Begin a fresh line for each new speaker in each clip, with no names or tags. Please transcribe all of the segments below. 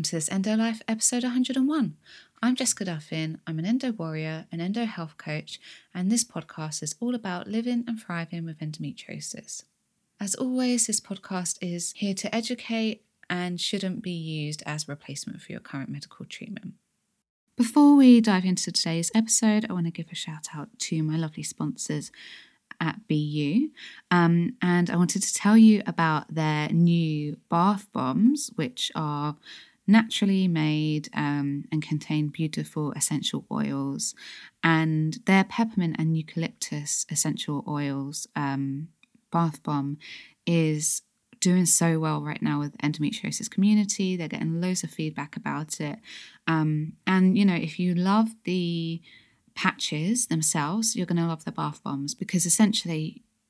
Welcome to this Endo Life episode 101. I'm Jessica Duffin. I'm an endo warrior, an endo health coach, and this podcast is all about living and thriving with endometriosis. As always, this podcast is here to educate and shouldn't be used as a replacement for your current medical treatment. Before we dive into today's episode, I want to give a shout out to my lovely sponsors at BeYou. Um, and I wanted to tell you about their new bath bombs, which are naturally made um, and contain beautiful essential oils. And their peppermint and eucalyptus essential oils um, bath bomb is doing so well right now with endometriosis community. They're getting loads of feedback about it. Um, and, you know, if you love the patches themselves, you're going to love the bath bombs because essentially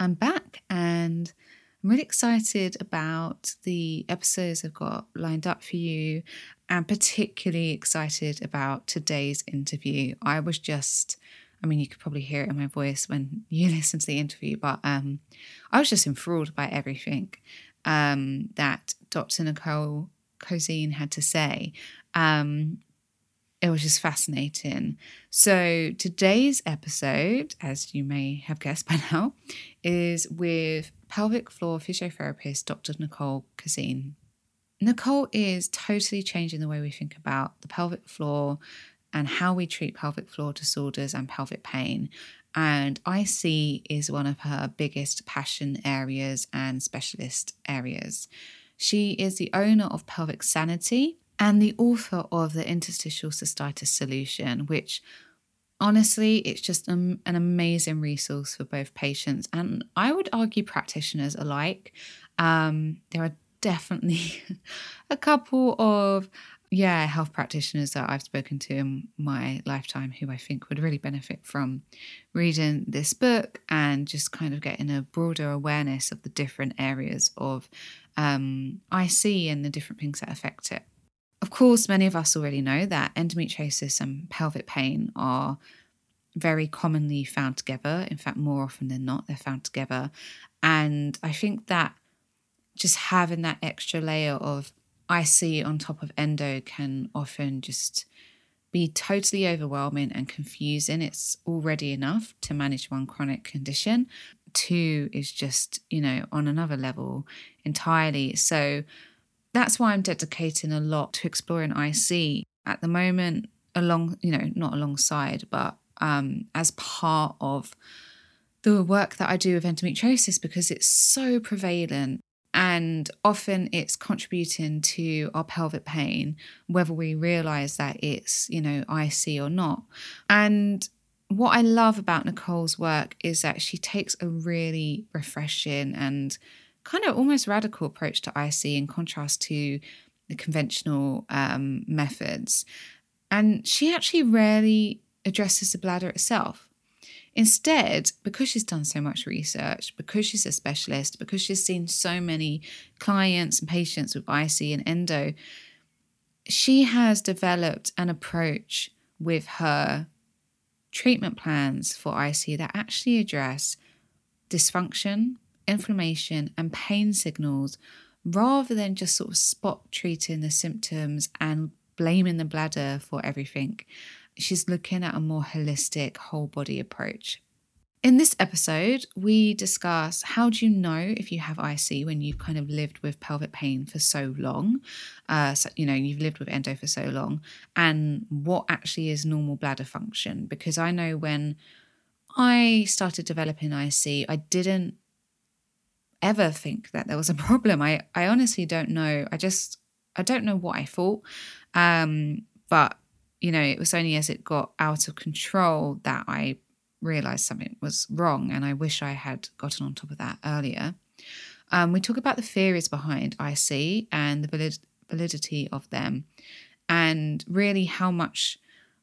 I'm back and I'm really excited about the episodes I've got lined up for you and particularly excited about today's interview. I was just I mean, you could probably hear it in my voice when you listen to the interview, but um, I was just enthralled by everything um, that Dr. Nicole Cozean had to say. Um, it was just fascinating. So, today's episode, as you may have guessed by now, is with pelvic floor physiotherapist Dr. Nicole Cozean. Nicole is totally changing the way we think about the pelvic floor and how we treat pelvic floor disorders and pelvic pain. And IC is one of her biggest passion areas and specialist areas. She is the owner of Pelvic Sanity and the author of the Interstitial Cystitis Solution, which honestly, it's just an, an amazing resource for both patients and I would argue practitioners alike. Um, there are definitely a couple of yeah health practitioners that I've spoken to in my lifetime who I think would really benefit from reading this book and just kind of getting a broader awareness of the different areas of um, IC and the different things that affect it. Of course, many of us already know that endometriosis and pelvic pain are very commonly found together. In fact, more often than not, they're found together. And I think that just having that extra layer of IC on top of endo can often just be totally overwhelming and confusing. It's already enough to manage one chronic condition. Two is just, you know, on another level entirely. So that's why I'm dedicating a lot to exploring IC at the moment, along, you know, not alongside, but um, as part of the work that I do with endometriosis because it's so prevalent and often it's contributing to our pelvic pain whether we realize that it's you know ic or not. And what i love about nicole's work is that she takes a really refreshing and kind of almost radical approach to ic in contrast to the conventional um, methods. And she actually rarely addresses the bladder itself. Instead, because she's done so much research, because she's a specialist, because she's seen so many clients and patients with IC and endo, she has developed an approach with her treatment plans for IC that actually address dysfunction, inflammation, and pain signals rather than just sort of spot treating the symptoms and blaming the bladder for everything she's looking at a more holistic, whole body approach. In this episode, we discuss how do you know if you have IC when you've kind of lived with pelvic pain for so long, uh, so, you know, you've lived with endo for so long, and what actually is normal bladder function. Because I know when I started developing IC, I didn't ever think that there was a problem. I, I honestly don't know. I just, I don't know what I thought. Um, but, you know, it was only as it got out of control that I realized something was wrong, and I wish I had gotten on top of that earlier. Um, we talk about the theories behind IC and the valid- validity of them, and really how much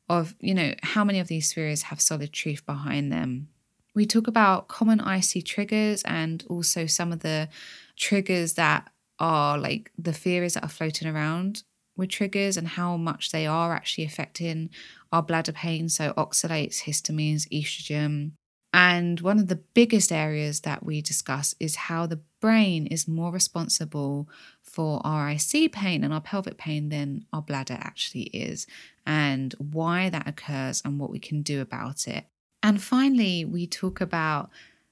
of, you know, how many of these theories have solid truth behind them. We talk about common IC triggers and also some of the triggers that are like the theories that are floating around with triggers and how much they are actually affecting our bladder pain. So, oxalates, histamines, estrogen. And one of the biggest areas that we discuss is how the brain is more responsible for our IC pain and our pelvic pain than our bladder actually is, and why that occurs and what we can do about it. And finally, we talk about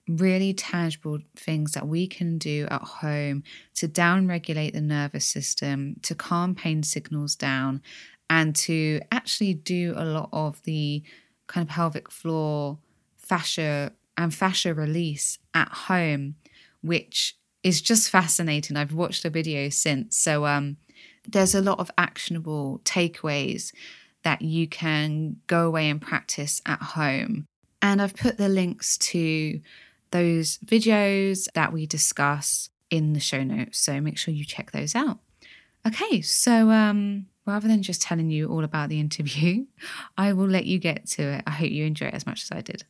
really tangible things that we can do at home to downregulate the nervous system, to calm pain signals down, and to actually do a lot of the kind of pelvic floor fascia and fascia release at home, which is just fascinating. I've watched a video since. So um, there's a lot of actionable takeaways that you can go away and practice at home. And I've put the links to those videos that we discuss in the show notes. So make sure you check those out. Okay, so um, rather than just telling you all about the interview, I will let you get to it. I hope you enjoy it as much as I did.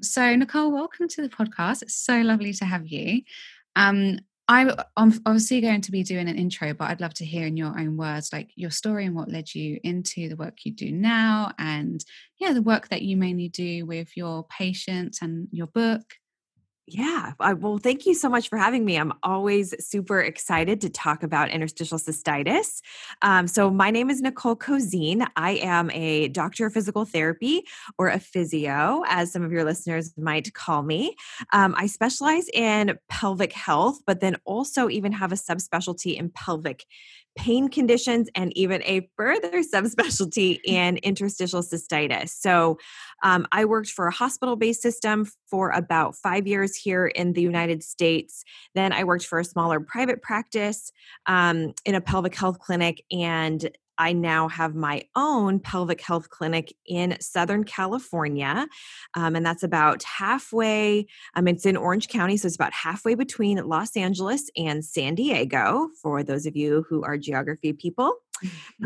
So, Nicole, welcome to the podcast. It's so lovely to have you. Um, I'm um, obviously going to be doing an intro, but I'd love to hear in your own words, like your story and what led you into the work you do now, and yeah, the work that you mainly do with your patients and your book.
Yeah. well, thank you so much for having me. I'm always super excited to talk about interstitial cystitis. Um, so, my name is Nicole Cozean. I am a doctor of physical therapy or a physio, as some of your listeners might call me. Um, I specialize in pelvic health, but then also even have a subspecialty in pelvic pain conditions and even a further subspecialty in interstitial cystitis. So, um, I worked for a hospital based system for about five years here in the United States. Then I worked for a smaller private practice um, in a pelvic health clinic and I now have my own pelvic health clinic in Southern California. Um, and that's about halfway, it's in Orange County, so it's about halfway between Los Angeles and San Diego, for those of you who are geography people.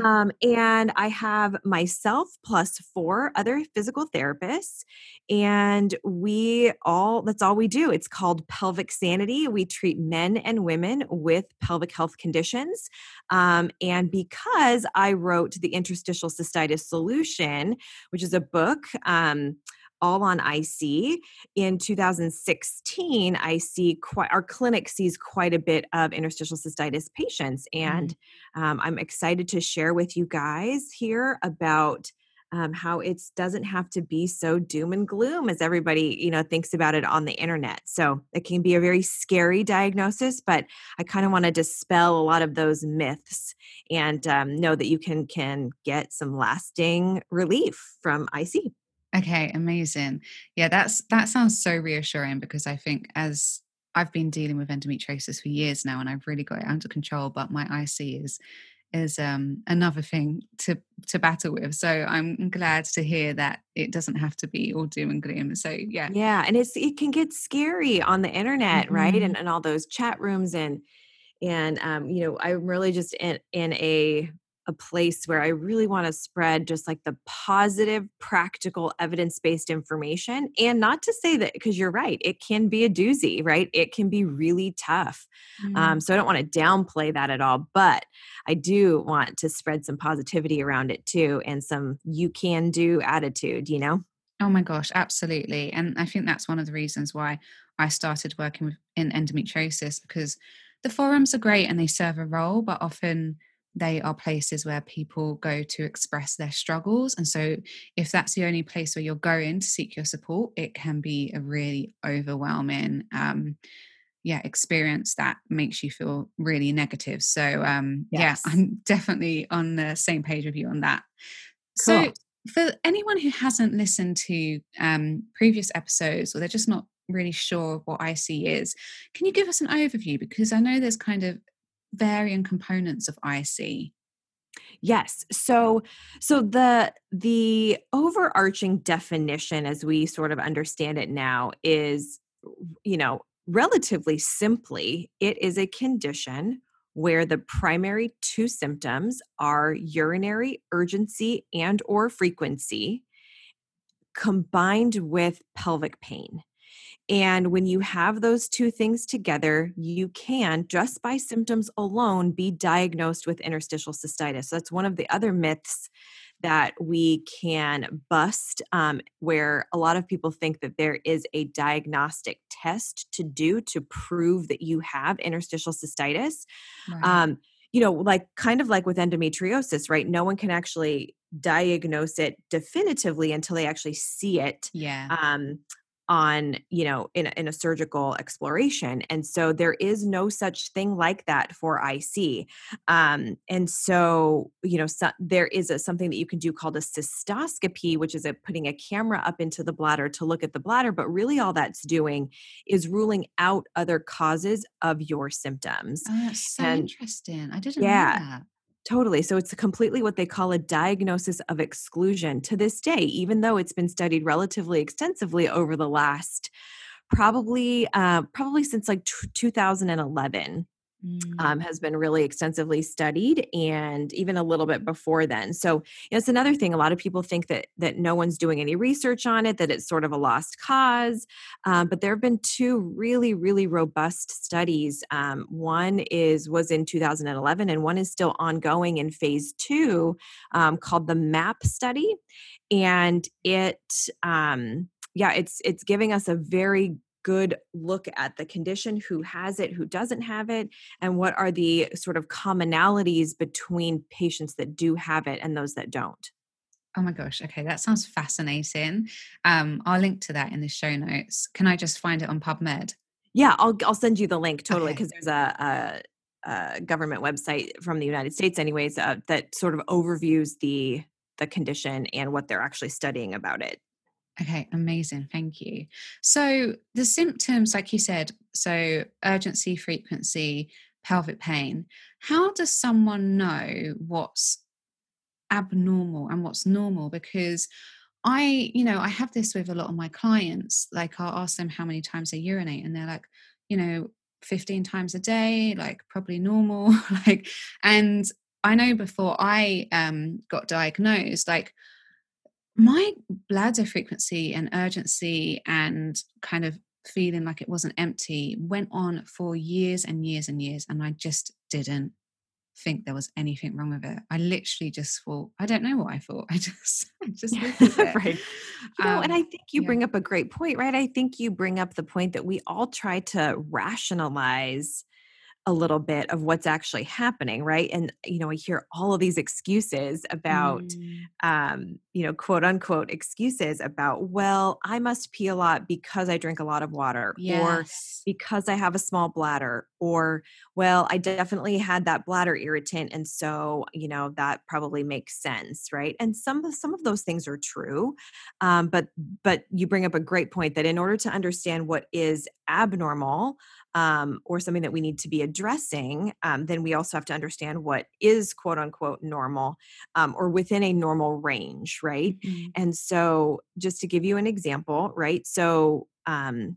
Um, and I have myself plus four other physical therapists, and we all that's all we do. It's called Pelvic Sanity. We treat men and women with pelvic health conditions. Um, and because I wrote the Interstitial Cystitis Solution, which is a book, um, all on IC. In 2016, I see quite our clinic sees quite a bit of interstitial cystitis patients, and mm-hmm. um, I'm excited to share with you guys here about. Um, how it doesn't have to be so doom and gloom as everybody you know thinks about it on the internet so it can be a very scary diagnosis but i kind of want to dispel a lot of those myths and um, know that you can can get some lasting relief from ic
Okay, amazing. Yeah, that's that sounds so reassuring because I think as I've been dealing with endometriosis for years now and I've really got it under control, but my IC is is um, another thing to to battle with. So I'm glad to hear that it doesn't have to be all doom and gloom. So yeah,
yeah, and it's it can get scary on the internet, mm-hmm. right? And and all those chat rooms and and um, you know I'm really just in in a a place where I really want to spread just like the positive, practical, evidence based information. And not to say that, because you're right, it can be a doozy, right? It can be really tough. Mm-hmm. Um, so I don't want to downplay that at all, but I do want to spread some positivity around it too and some you can do attitude, you know?
Oh my gosh, absolutely. And I think that's one of the reasons why I started working with in endometriosis because the forums are great and they serve a role, but often they are places where people go to express their struggles. And so, if that's the only place where you're going to seek your support, it can be a really overwhelming, um, yeah, experience that makes you feel really negative. So, um, yes. yeah, I'm definitely on the same page with you on that. Cool. So, for anyone who hasn't listened to um, previous episodes or they're just not really sure what IC is, can you give us an overview? Because I know there's kind of varying components of IC.
Yes. So so the the overarching definition as we sort of understand it now is you know, relatively simply, it is a condition where the primary two symptoms are urinary urgency and or frequency combined with pelvic pain. And when you have those two things together, you can, just by symptoms alone, be diagnosed with interstitial cystitis. So that's one of the other myths that we can bust, um, where a lot of people think that there is a diagnostic test to do to prove that you have interstitial cystitis. Right. Um, you know, like kind of like with endometriosis, right? No one can actually diagnose it definitively until they actually see it.
Yeah.
Um, on you know in, in a surgical exploration and so there is no such thing like that for ic um, and so you know so, there is a, something that you can do called a cystoscopy which is a putting a camera up into the bladder to look at the bladder but really all that's doing is ruling out other causes of your symptoms.
Oh, so and, interesting. I didn't yeah, know that
Totally. So it's completely what they call a diagnosis of exclusion to this day, even though it's been studied relatively extensively over the last probably uh, probably since like t- 2011 mm. um, has been really extensively studied and even a little bit before then so you know, it's another thing a lot of people think that that no one's doing any research on it that it's sort of a lost cause um, but there have been two really really robust studies um, one is was in 2011 and one is still ongoing in phase two um, called the MAPP study and it um, yeah it's it's giving us a very good look at the condition, who has it, who doesn't have it, and what are the sort of commonalities between patients that do have it and those that don't.
Oh my gosh. Okay, that sounds fascinating. Um, I'll link to that in the show notes. Can I just find it on PubMed?
Yeah, I'll I'll send you the link totally because okay. there's a, a, a, government website from the United States, anyways, uh, that sort of overviews the the condition and what they're actually studying about it.
Okay, amazing. Thank you. So, the symptoms, like you said, so urgency, frequency, pelvic pain, how does someone know what's abnormal and what's normal? Because I, you know, I have this with a lot of my clients. Like, I'll ask them how many times they urinate, and they're like, you know, 15 times a day, like probably normal. like, and I know before I um, got diagnosed, like, my bladder frequency and urgency and kind of feeling like it wasn't empty went on for years and years and years and i just didn't think there was anything wrong with it. I literally just thought i don't know what i thought. I just I just
right. You know um, and i think you yeah. bring up a great point right? I think you bring up the point that we all try to rationalize a little bit of what's actually happening right and you know i hear all of these excuses about mm. um you know quote unquote excuses about well i must pee a lot because i drink a lot of water yes. or because i have a small bladder or well i definitely had that bladder irritant and so you know that probably makes sense right and some of some of those things are true um, but but you bring up a great point that in order to understand what is abnormal um, or something that we need to be addressing, um, then we also have to understand what is quote unquote normal um, or within a normal range, right? Mm-hmm. And so, just to give you an example, right? So, um,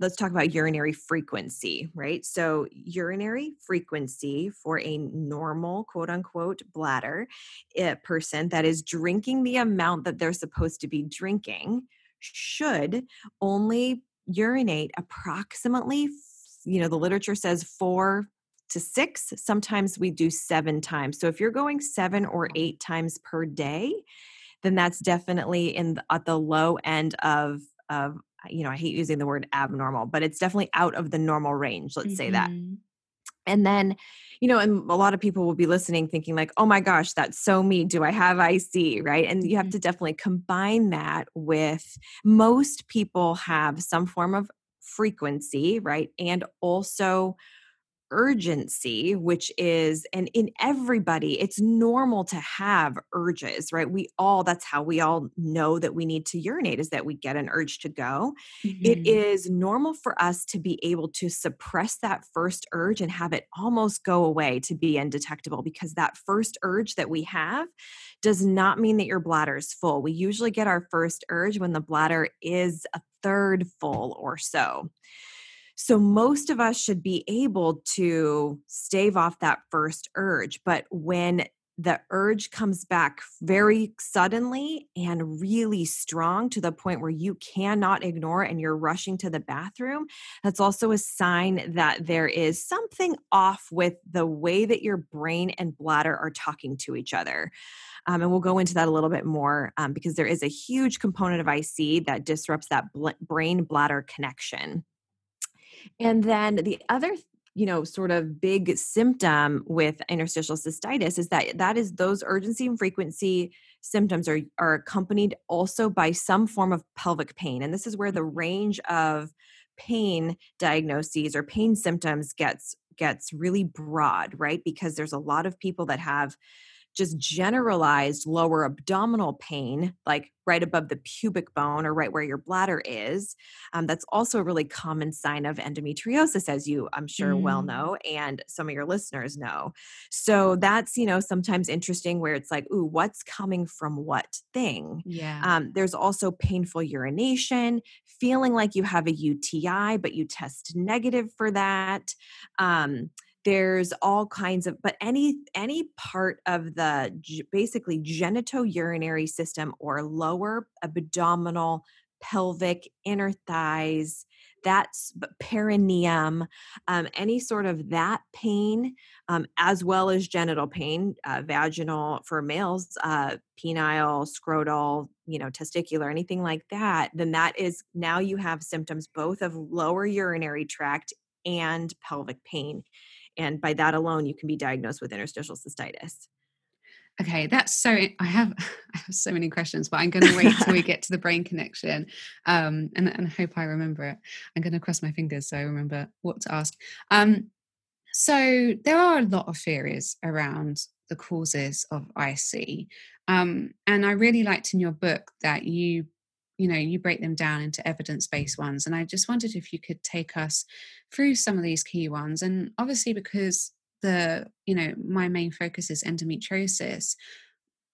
let's talk about urinary frequency, right? So, urinary frequency for a normal, quote unquote, bladder eh, person that is drinking the amount that they're supposed to be drinking should only urinate approximately, you know, the literature says four to six. Sometimes we do seven times. So if you're going seven or eight times per day, then that's definitely in the, at the low end of of you know I hate using the word abnormal, but it's definitely out of the normal range. Let's mm-hmm. say that. Mm-hmm. And then, you know, and a lot of people will be listening thinking, like, oh my gosh, that's so me. Do I have IC? Right. And you have mm-hmm. to definitely combine that with most people have some form of frequency, right? And also urgency, which is, and in everybody, it's normal to have urges, right? We all, that's how we all know that we need to urinate, is that we get an urge to go. Mm-hmm. It is normal for us to be able to suppress that first urge and have it almost go away to be undetectable because that first urge that we have does not mean that your bladder is full. We usually get our first urge when the bladder is a third full or so. So, most of us should be able to stave off that first urge. But when the urge comes back very suddenly and really strong to the point where you cannot ignore and you're rushing to the bathroom, that's also a sign that there is something off with the way that your brain and bladder are talking to each other. Um, and we'll go into that a little bit more um, because there is a huge component of IC that disrupts that bl- brain bladder connection. And then the other you know sort of big symptom with interstitial cystitis is that that is those urgency and frequency symptoms are are accompanied also by some form of pelvic pain. And this is where the range of pain diagnoses or pain symptoms gets gets really broad right? Because there's a lot of people that have just generalized lower abdominal pain, like right above the pubic bone or right where your bladder is. Um, that's also a really common sign of endometriosis, as you, I'm sure, mm. well know, and some of your listeners know. So that's, you know, sometimes interesting where it's like, ooh, what's coming from what thing?
Yeah.
Um, there's also painful urination, feeling like you have a UTI, but you test negative for that. Um, there's all kinds of but any any part of the basically genitourinary system or lower abdominal pelvic inner thighs that's perineum um, any sort of that pain um, as well as genital pain uh, vaginal for males uh, penile scrotal you know testicular anything like that then that is now you have symptoms both of lower urinary tract and pelvic pain and by that alone you can be diagnosed with interstitial cystitis.
Okay that's so i have i have so many questions but i'm going to wait till we get to the brain connection um, and, and hope i remember it. I'm going to cross my fingers so i remember what to ask. Um, so there are a lot of theories around the causes of ic um, and i really liked in your book that you you know you break them down into evidence-based ones and i just wondered if you could take us through some of these key ones and obviously because the you know my main focus is endometriosis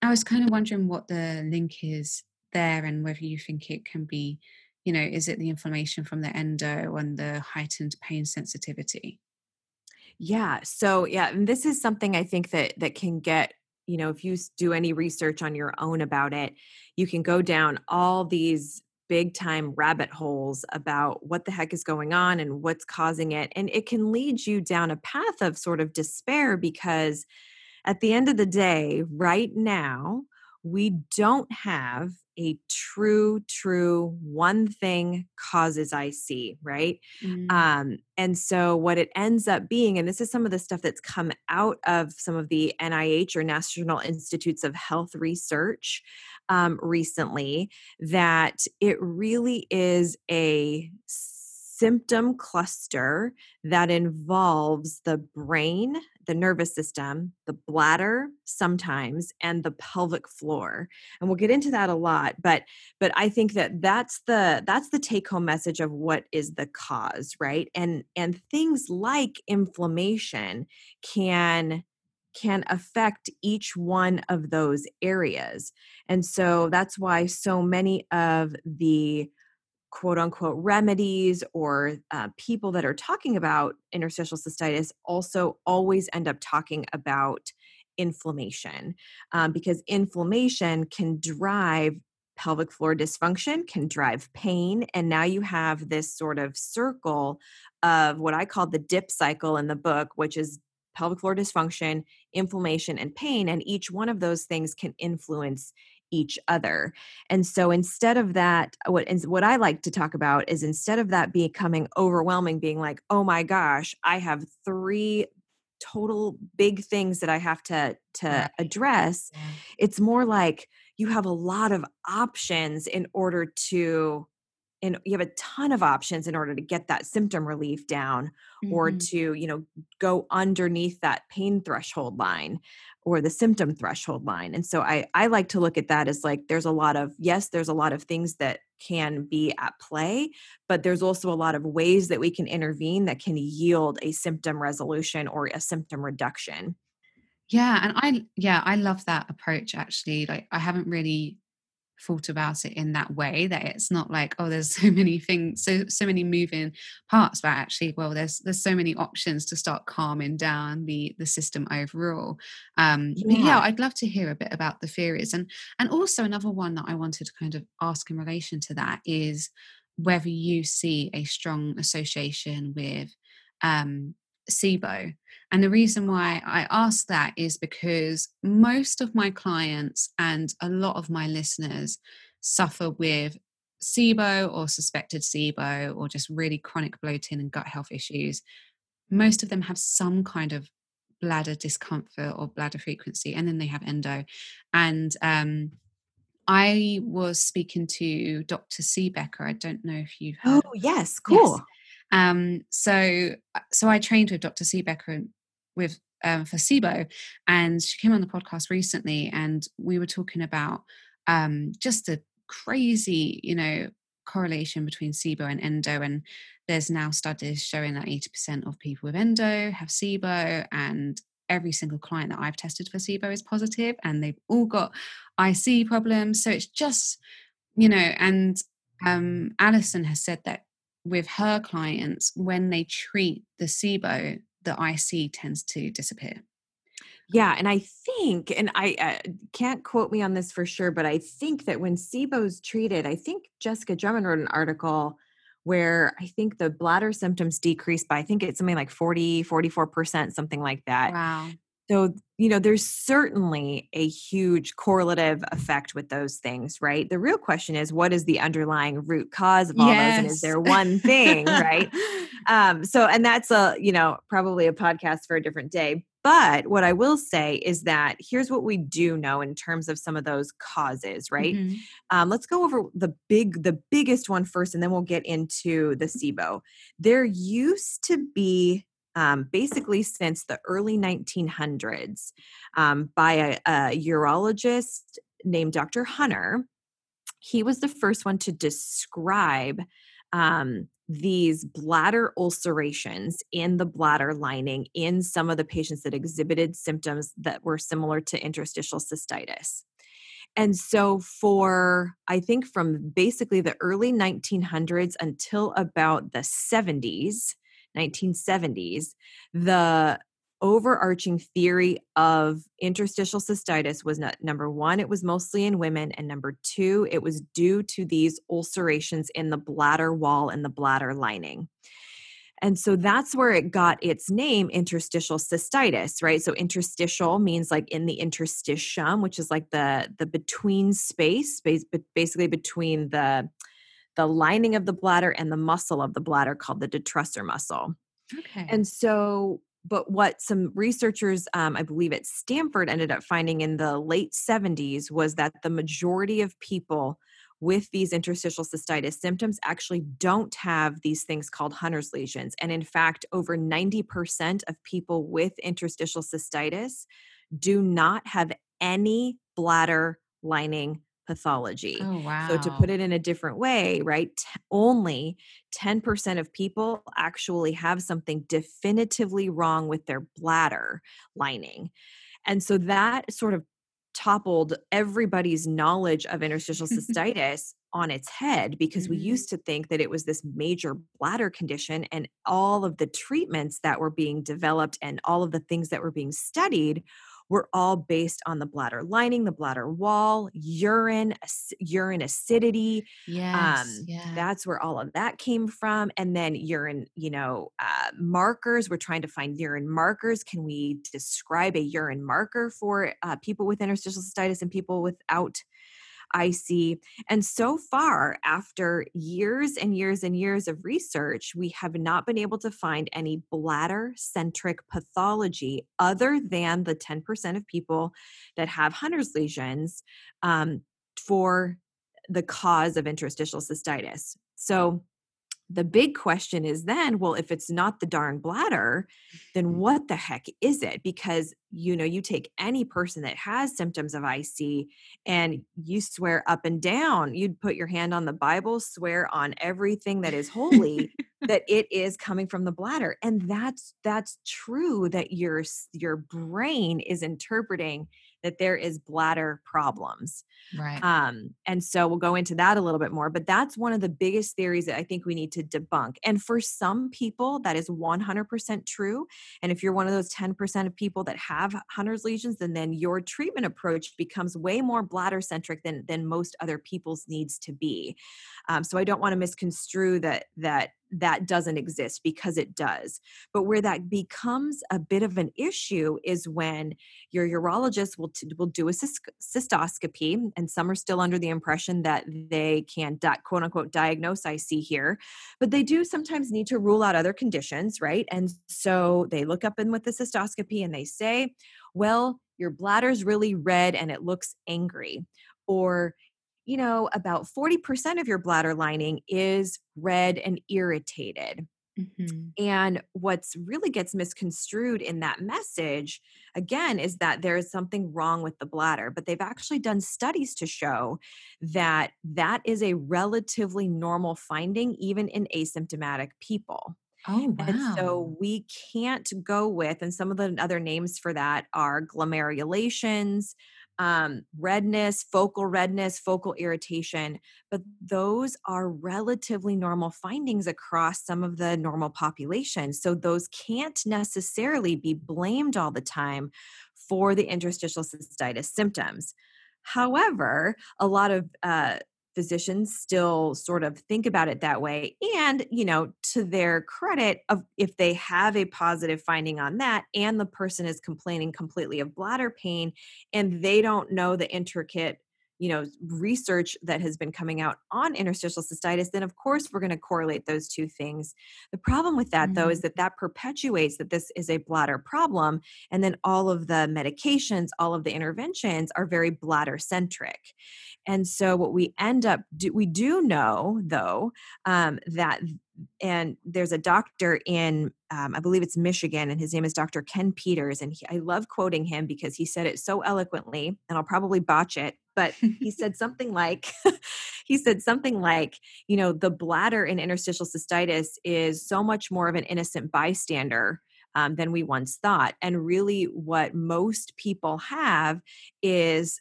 i was kind of wondering what the link is there and whether you think it can be you know is it the inflammation from the endo and the heightened pain sensitivity?
Yeah so yeah and this is something i think that that can get you know, if you do any research on your own about it, you can go down all these big time rabbit holes about what the heck is going on and what's causing it. And it can lead you down a path of sort of despair because at the end of the day, right now, we don't have a true true one thing causes I see, right mm. um and so what it ends up being and this is some of the stuff that's come out of some of the nih or national institutes of health research um, recently that it really is a symptom cluster that involves the brain, the nervous system, the bladder sometimes and the pelvic floor. And we'll get into that a lot, but but I think that that's the that's the take home message of what is the cause, right? And and things like inflammation can can affect each one of those areas. And so that's why so many of the quote unquote remedies or uh, people that are talking about interstitial cystitis also always end up talking about inflammation um, because inflammation can drive pelvic floor dysfunction can drive pain and now you have this sort of circle of what i call the dip cycle in the book which is pelvic floor dysfunction inflammation and pain and each one of those things can influence each other. And so instead of that, what what I like to talk about is instead of that becoming overwhelming, being like, oh my gosh, I have three total big things that I have to to address.
Yeah.
It's more like you have a lot of options in order to and you have a ton of options in order to get that symptom relief down or
Mhm.
to you know go underneath that pain threshold line or the symptom threshold line and so i i like to look at that as like there's a lot of yes there's a lot of things that can be at play but there's also a lot of ways that we can intervene that can yield a symptom resolution or a symptom reduction
Yeah, and I yeah, I love that approach actually. Like I haven't really thought about it in that way that it's not like oh there's so many things so so many moving parts but actually well there's there's so many options to start calming down the the system overall um yeah
Yeah.
i'd love to hear a bit about the theories and and also another one that i wanted to kind of ask in relation to that is whether you see a strong association with um SIBO. And the reason why I ask that is because most of my clients and a lot of my listeners suffer with SIBO or suspected SIBO or just really chronic bloating and gut health issues. Most of them have some kind of bladder discomfort or bladder frequency, and then they have endo. And um, I was speaking to Dr. Siebecker. I don't know if you've heard
oh yes
Yes.
cool
um, so uh, so I trained with Dr. Siebecker with um, SIBO, and she came on the podcast recently, and we were talking about um, just the crazy, you know, correlation between SIBO and endo, and there's now studies showing that 80% of people with endo have SIBO, and every single client that I've tested for SIBO is positive, and they've all got IC problems. So it's just, you know, and um, Allison has said that with her clients, when they treat the SIBO, the IC tends to disappear.
Yeah, and I think, and I uh, can't quote me on this for sure, but I think that when SIBO's treated, I think Jessica Drummond wrote an article where I think the bladder symptoms decreased by, I think it's something like 40, 44%, something like that.
Wow.
So, you know, there's certainly a huge correlative effect with those things, right? The real question is what is the underlying root cause of all those? And is there one thing, right? um so and that's a you know probably a podcast for a different day but what i will say is that here's what we do know in terms of some of those causes right
Mhm.
um, let's go over the big the biggest one first and then we'll get into the sibo there used to be um, basically since the early 1900s um, by a, a urologist named dr Hunner he was the first one to describe um, these bladder ulcerations in the bladder lining in some of the patients that exhibited symptoms that were similar to interstitial cystitis. And so, for I think from basically the early 1900s until about the 70s, 1970s, the overarching theory of interstitial cystitis was not number one, it was mostly in women, and number two, it was due to these ulcerations in the bladder wall and the bladder lining. And so that's where it got its name, interstitial cystitis, right? So interstitial means like in the interstitium, which is like the the between space, basically between the the lining of the bladder and the muscle of the bladder called the detrusor muscle.
Okay.
And so, but what some researchers, um, I believe at Stanford, ended up finding in the late 70s was that the majority of people with these interstitial cystitis symptoms actually don't have these things called Hunner's lesions. And in fact, over 90% of people with interstitial cystitis do not have any bladder lining pathology.
oh wow.
So to put it in a different way, right? t- Only 10% of people actually have something definitively wrong with their bladder lining. And so that sort of toppled everybody's knowledge of interstitial cystitis on its head because we
Mhm.
used to think that it was this major bladder condition and all of the treatments that were being developed and all of the things that were being studied were all based on the bladder lining, the bladder wall, urine, urine acidity.
yes.
um,
yeah.
That's where all of that came from. And then urine, you know, uh, markers. We're trying to find urine markers. Can we describe a urine marker for uh, people with interstitial cystitis and people without? IC. And so far, after years and years and years of research, we have not been able to find any bladder centric pathology other than the 10% of people that have Hunner's lesions um, for the cause of interstitial cystitis. So, the big question is then well if it's not the darn bladder then mm-hmm. what the heck is it? Because you know you take any person that has symptoms of ic and you swear up and down you'd put your hand on the bible swear on everything that is holy that it is coming from the bladder. And that's that's true that your your brain is interpreting that there is bladder problems.
Right.
Um, and so we'll go into that a little bit more, but that's one of the biggest theories that I think we need to debunk. And for some people, that is 100% true. And if you're one of those 10% of people that have Hunner's lesions, then then your treatment approach becomes way more bladder centric than than most other people's needs to be. Um, so I don't want to misconstrue that that that doesn't exist because it does. But where that becomes a bit of an issue is when your urologist will t- will do a cystoscopy, and some are still under the impression that they can quote unquote diagnose IC here, but they do sometimes need to rule out other conditions, right? And so they look up in with the cystoscopy and they say, well, your bladder's really red and it looks angry or you know, about 40% of your bladder lining is red and irritated. Mm-hmm. And what's really gets misconstrued in that message, again, is that there is something wrong with the bladder. But they've actually done studies to show that that is a relatively normal finding, even in asymptomatic people.
Oh, wow.
And so we can't go with, and some of the other names for that are glomerulations, um, redness, focal redness, focal irritation, but those are relatively normal findings across some of the normal population. So those can't necessarily be blamed all the time for the interstitial cystitis symptoms. However, a lot of uh, physicians still sort of think about it that way and you know to their credit of if they have a positive finding on that and the person is complaining completely of bladder pain and they don't know the intricate you know research that has been coming out on interstitial cystitis then of course we're going to correlate those two things the problem with that mm-hmm. though is mm-hmm. that that perpetuates that this is a bladder problem and then all of the medications all of the interventions are very bladder centric and so what we end up do, we do know though um, that and there's a doctor in um, i believe it's michigan and his name is dr ken peters and he, i love quoting him because he said it so eloquently and i'll probably botch it but he said something like he said something like you know the bladder in interstitial cystitis is so much more of an innocent bystander um, than we once thought. And really what most people have is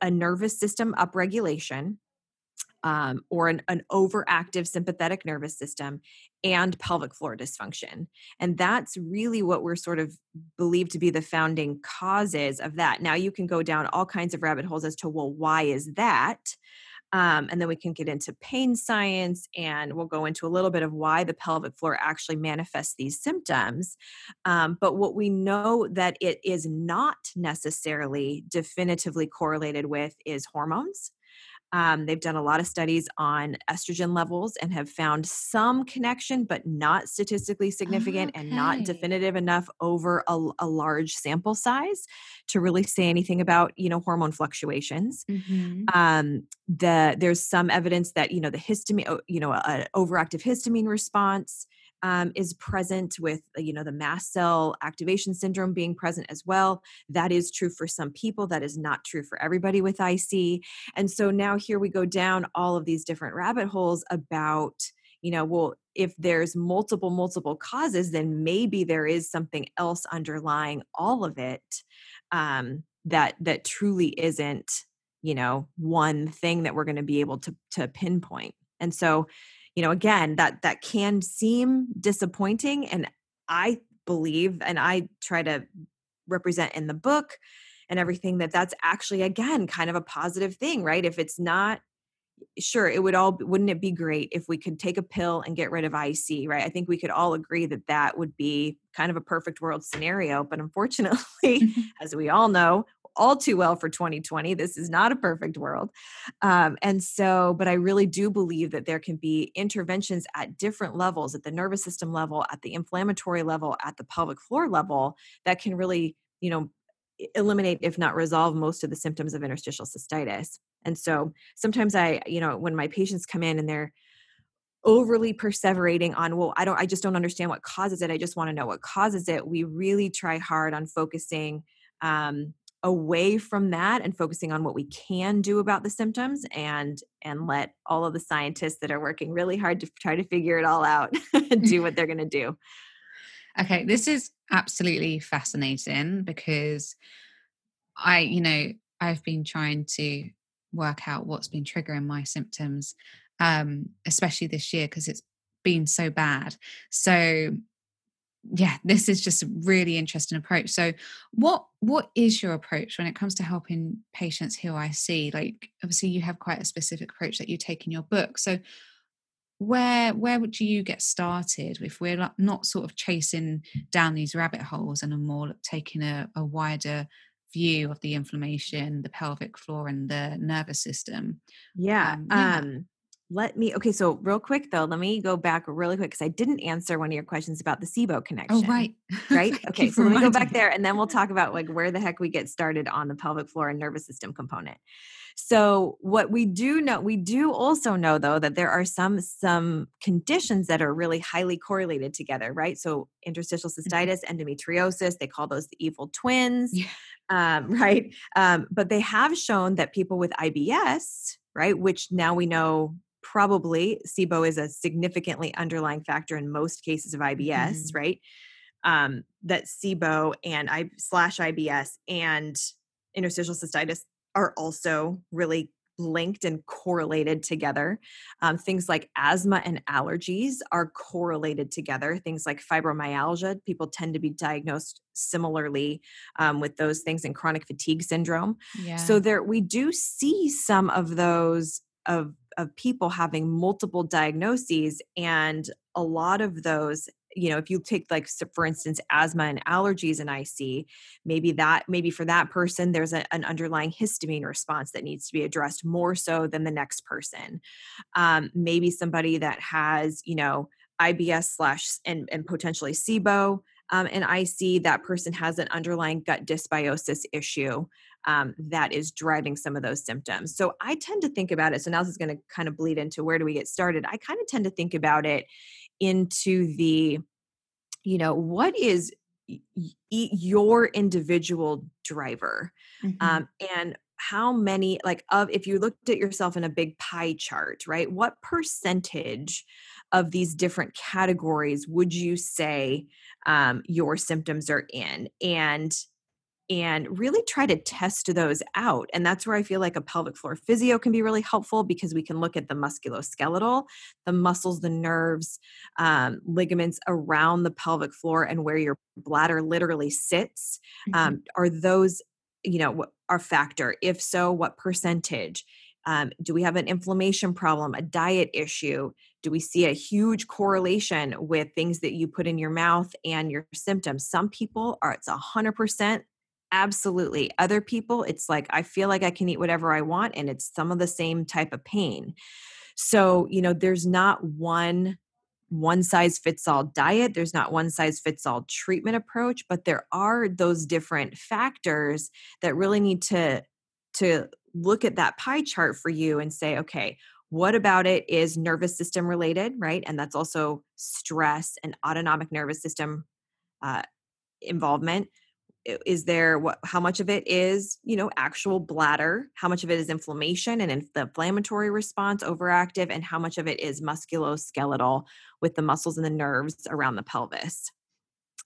a nervous system upregulation um, or an, an overactive sympathetic nervous system and pelvic floor dysfunction. And that's really what we're sort of believed to be the founding causes of that. Now, you can go down all kinds of rabbit holes as to, well, why is that? Um, and then we can get into pain science and we'll go into a little bit of why the pelvic floor actually manifests these symptoms. Um, but what we know that it is not necessarily definitively correlated with is hormones. Um, they've done a lot of studies on estrogen levels and have found some connection, but not statistically significant okay. and not definitive enough over a, a, large sample size to really say anything about you know hormone fluctuations. Mm-hmm. Um, the there's some evidence that you know the histamine, you know, an overactive histamine response um, is present with uh, you know the mast cell activation syndrome being present as well. That is true for some people that is not true for everybody with ic and so now here we go down all of these different rabbit holes about you know well if there's multiple multiple causes then maybe there is something else underlying all of it um, that that truly isn't you know one thing that we're going to be able to to pinpoint. And so you know again that that can seem disappointing and i believe and i try to represent in the book and everything that that's actually again kind of a positive thing right? If it's not sure it would all wouldn't it be great if we could take a pill and get rid of ic right i think we could all agree that that would be kind of a perfect world scenario but unfortunately as we all know all too well for 2020. This is not a perfect world. Um, and so, but I really do believe that there can be interventions at different levels at the nervous system level, at the inflammatory level, at the pelvic floor level that can really, you know, eliminate if not resolve most of the symptoms of interstitial cystitis and so sometimes i you know when my patients come in and they're overly perseverating on well i don't i just don't understand what causes it i just want to know what causes it we really try hard on focusing um, away from that and focusing on what we can do about the symptoms and and let all of the scientists that are working really hard to try to figure it all out do what they're going to do.
Okay this is absolutely fascinating because i you know i've been trying to work out what's been triggering my symptoms um, especially this year because it's been so bad. So yeah, this is just a really interesting approach. So what what is your approach when it comes to helping patients who I see? Like obviously you have quite a specific approach that you take in your book. So where where would you get started if we're not sort of chasing down these rabbit holes and are more taking a, a wider view of the inflammation, the pelvic floor and the nervous system?
Yeah. Um, yeah. Um, let me okay so real quick though let me go back really quick because i didn't answer one of your questions about the sibo
oh,
connection
oh right
right okay so let me go back there and then we'll talk about like where the heck we get started on the pelvic floor and nervous system component so what we do know we do also know though that there are some some conditions that are really highly correlated together right so interstitial mm-hmm. cystitis endometriosis they call those the evil twins yeah. Um, right um, but they have shown that people with ibs right which now we know probably SIBO is a significantly underlying factor in most cases of IBS, mm-hmm. right? Um, that SIBO and I slash IBS and interstitial cystitis are also really linked and correlated together. Um, things like asthma and allergies are correlated together. Things like fibromyalgia, people tend to be diagnosed similarly um, with those things and chronic fatigue syndrome. Yeah. So there, we do see some of those of of people having multiple diagnoses and a lot of those you know if you take like for instance asthma and allergies and ic maybe that maybe for that person there's a, an underlying histamine response that needs to be addressed more so than the next person um, maybe somebody that has you know ibs slash and, and potentially sibo um, and ic that person has an underlying gut dysbiosis issue um, that is driving some of those symptoms. So I tend to think about it. So now this is going to kind of bleed into where do we get started? I kind of tend to think about it into the, you know, what is your individual driver mm-hmm. um, and how many like of if you looked at yourself in a big pie chart right what percentage of these different categories would you say um, your symptoms are in and and really try to test those out. And that's where I feel like a pelvic floor physio can be really helpful because we can look at the musculoskeletal, the muscles, the nerves, um, ligaments around the pelvic floor and where your bladder literally sits. Mm-hmm. Um, are those, you know, our factor? If so, what percentage? Um, do we have an inflammation problem, a diet issue? Do we see a huge correlation with things that you put in your mouth and your symptoms? Some people are, it's 100% Absolutely. Other people, it's like, I feel like I can eat whatever I want, and it's some of the same type of pain. So, you know, there's not one one size fits all diet there's not one size fits all treatment approach but there are those different factors that really need to to look at that pie chart for you and say okay what about it is nervous system related right and that's also stress and autonomic nervous system uh, involvement is there what how much of it is you know actual bladder how much of it is inflammation and the inflammatory response overactive and how much of it is musculoskeletal with the muscles and the nerves around the pelvis?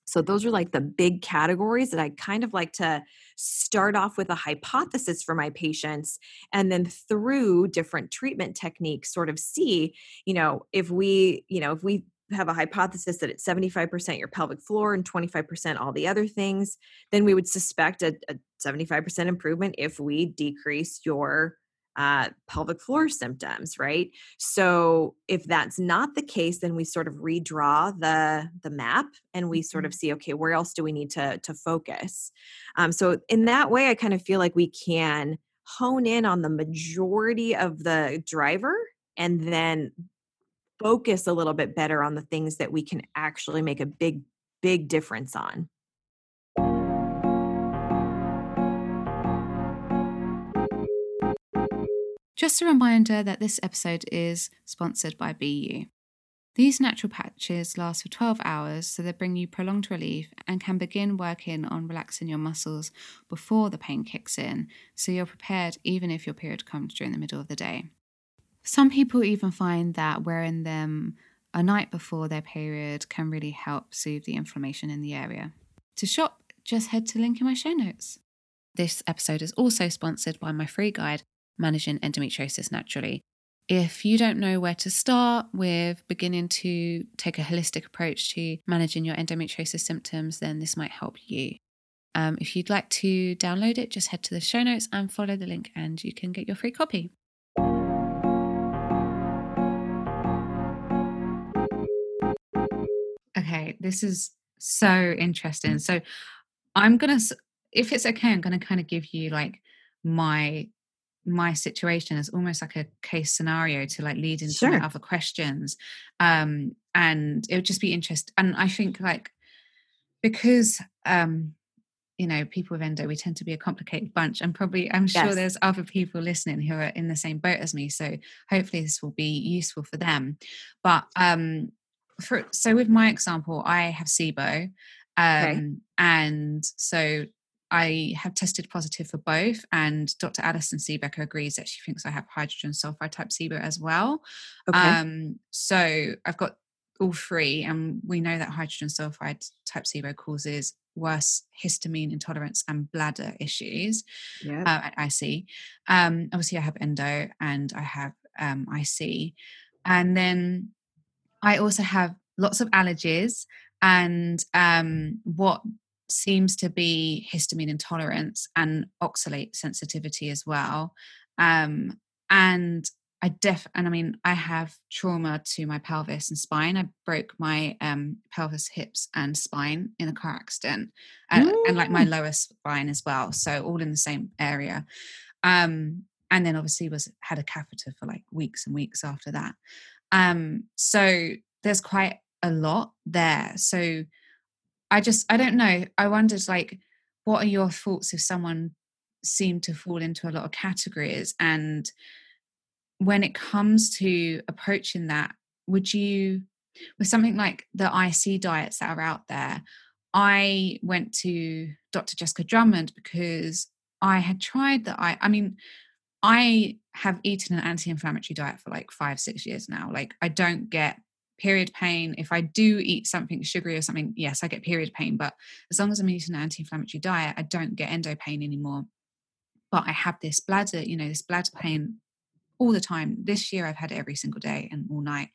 So those are like the big categories that i kind of like to start off with a hypothesis for my patients and then through different treatment techniques sort of see you know if we you know if we have a hypothesis that it's 75% your pelvic floor and 25% all the other things, then we would suspect a, a 75% improvement if we decrease your uh, pelvic floor symptoms, right? So if that's not the case, then we sort of redraw the the map and we sort of
Mhm.
see, okay, where else do we need to to focus? Um, so in that way, I kind of feel like we can hone in on the majority of the driver and then focus a little bit better on the things that we can actually make a big big difference on.
Just a reminder that this episode is sponsored by BeYou. These natural patches last for 12 hours, so they bring you prolonged relief and can begin working on relaxing your muscles before the pain kicks in, so you're prepared even if your period comes during the middle of the day. Some people even find that wearing them a night before their period can really help soothe the inflammation in the area. To shop, just head to the link in my show notes. This episode is also sponsored by my free guide, Managing Endometriosis Naturally. If you don't know where to start with beginning to take a holistic approach to managing your endometriosis symptoms, then this might help you. Um, if you'd like to download it, just head to the show notes and follow the link, and you can get your free copy. This is so interesting. So, I'm gonna, if it's okay, I'm gonna kind of give you like my my situation as almost like a case scenario to like lead into
Sure.
other questions um and it would just be interest and i think like because um you know people with endo we tend to be a complicated bunch and probably i'm sure
Yes.
there's other people listening who are in the same boat as me so hopefully this will be useful for them but um for so with my example i have sibo
Okay.
um and so I have tested positive for both, and Dr. Allison Siebecker agrees that she thinks I have hydrogen sulfide type SIBO as well.
Okay.
Um, so I've got all three, and we know that hydrogen sulfide type SIBO causes worse histamine intolerance and bladder issues
yeah.
uh, at IC. Um, obviously, I have endo and I have um, IC, and then I also have lots of allergies and um, what seems to be histamine intolerance and oxalate sensitivity as well. Um, and I def and I mean I have trauma to my pelvis and spine. I broke my um, pelvis, hips, and spine in a car accident, and, and like my lower spine as well. So all in the same area. Um, and then obviously was had a catheter for like weeks and weeks after that. Um, so there's quite a lot there. So I just I don't know. I wondered like what are your thoughts if someone seemed to fall into a lot of categories and when it comes to approaching that, would you with something like the IC diets that are out there, I went to Dr. Jessica Drummond because I had tried that I I mean I have eaten an anti-inflammatory diet for like 5 6 years now. Like I don't get period pain if I do eat something sugary or something. Yes, I get period pain, but as long as I'm eating an anti-inflammatory diet, I don't get endo pain anymore. But I have this bladder, you know, this bladder pain all the time. This year I've had it every single day and all night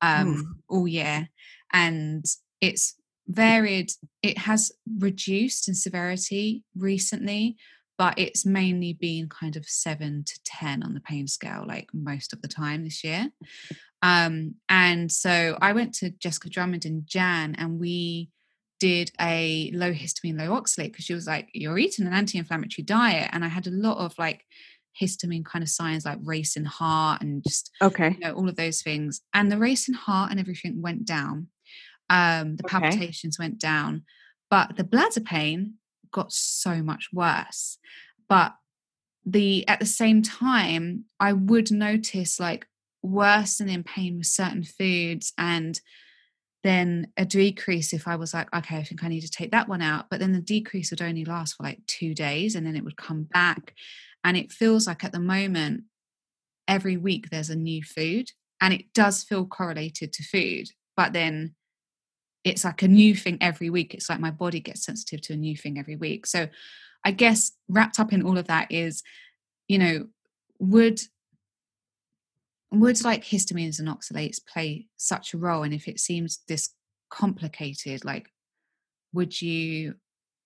um, all year, and it's varied. It has reduced in severity recently, but it's mainly been kind of seven to ten on the pain scale, like most of the time this year. Um, and so I went to Jessica Drummond in Jan, and we did a low histamine, low oxalate because she was like, "You're eating an anti-inflammatory diet," and I had a lot of like histamine kind of signs like racing heart and just
Okay.
you know all of those things and the racing heart and everything went down um the
Okay.
palpitations went down but the bladder pain got so much worse. But the at the same time i would notice like worsening pain with certain foods and then a decrease if i was like okay i think i need to take that one out. But then the decrease would only last for like two days and then it would come back. And it feels like at the moment every week there's a new food and it does feel correlated to food but then it's like a new thing every week. It's like my body gets sensitive to a new thing every week. So i guess wrapped up in all of that is you know would would like histamines and oxalates play such a role? And if it seems this complicated like would you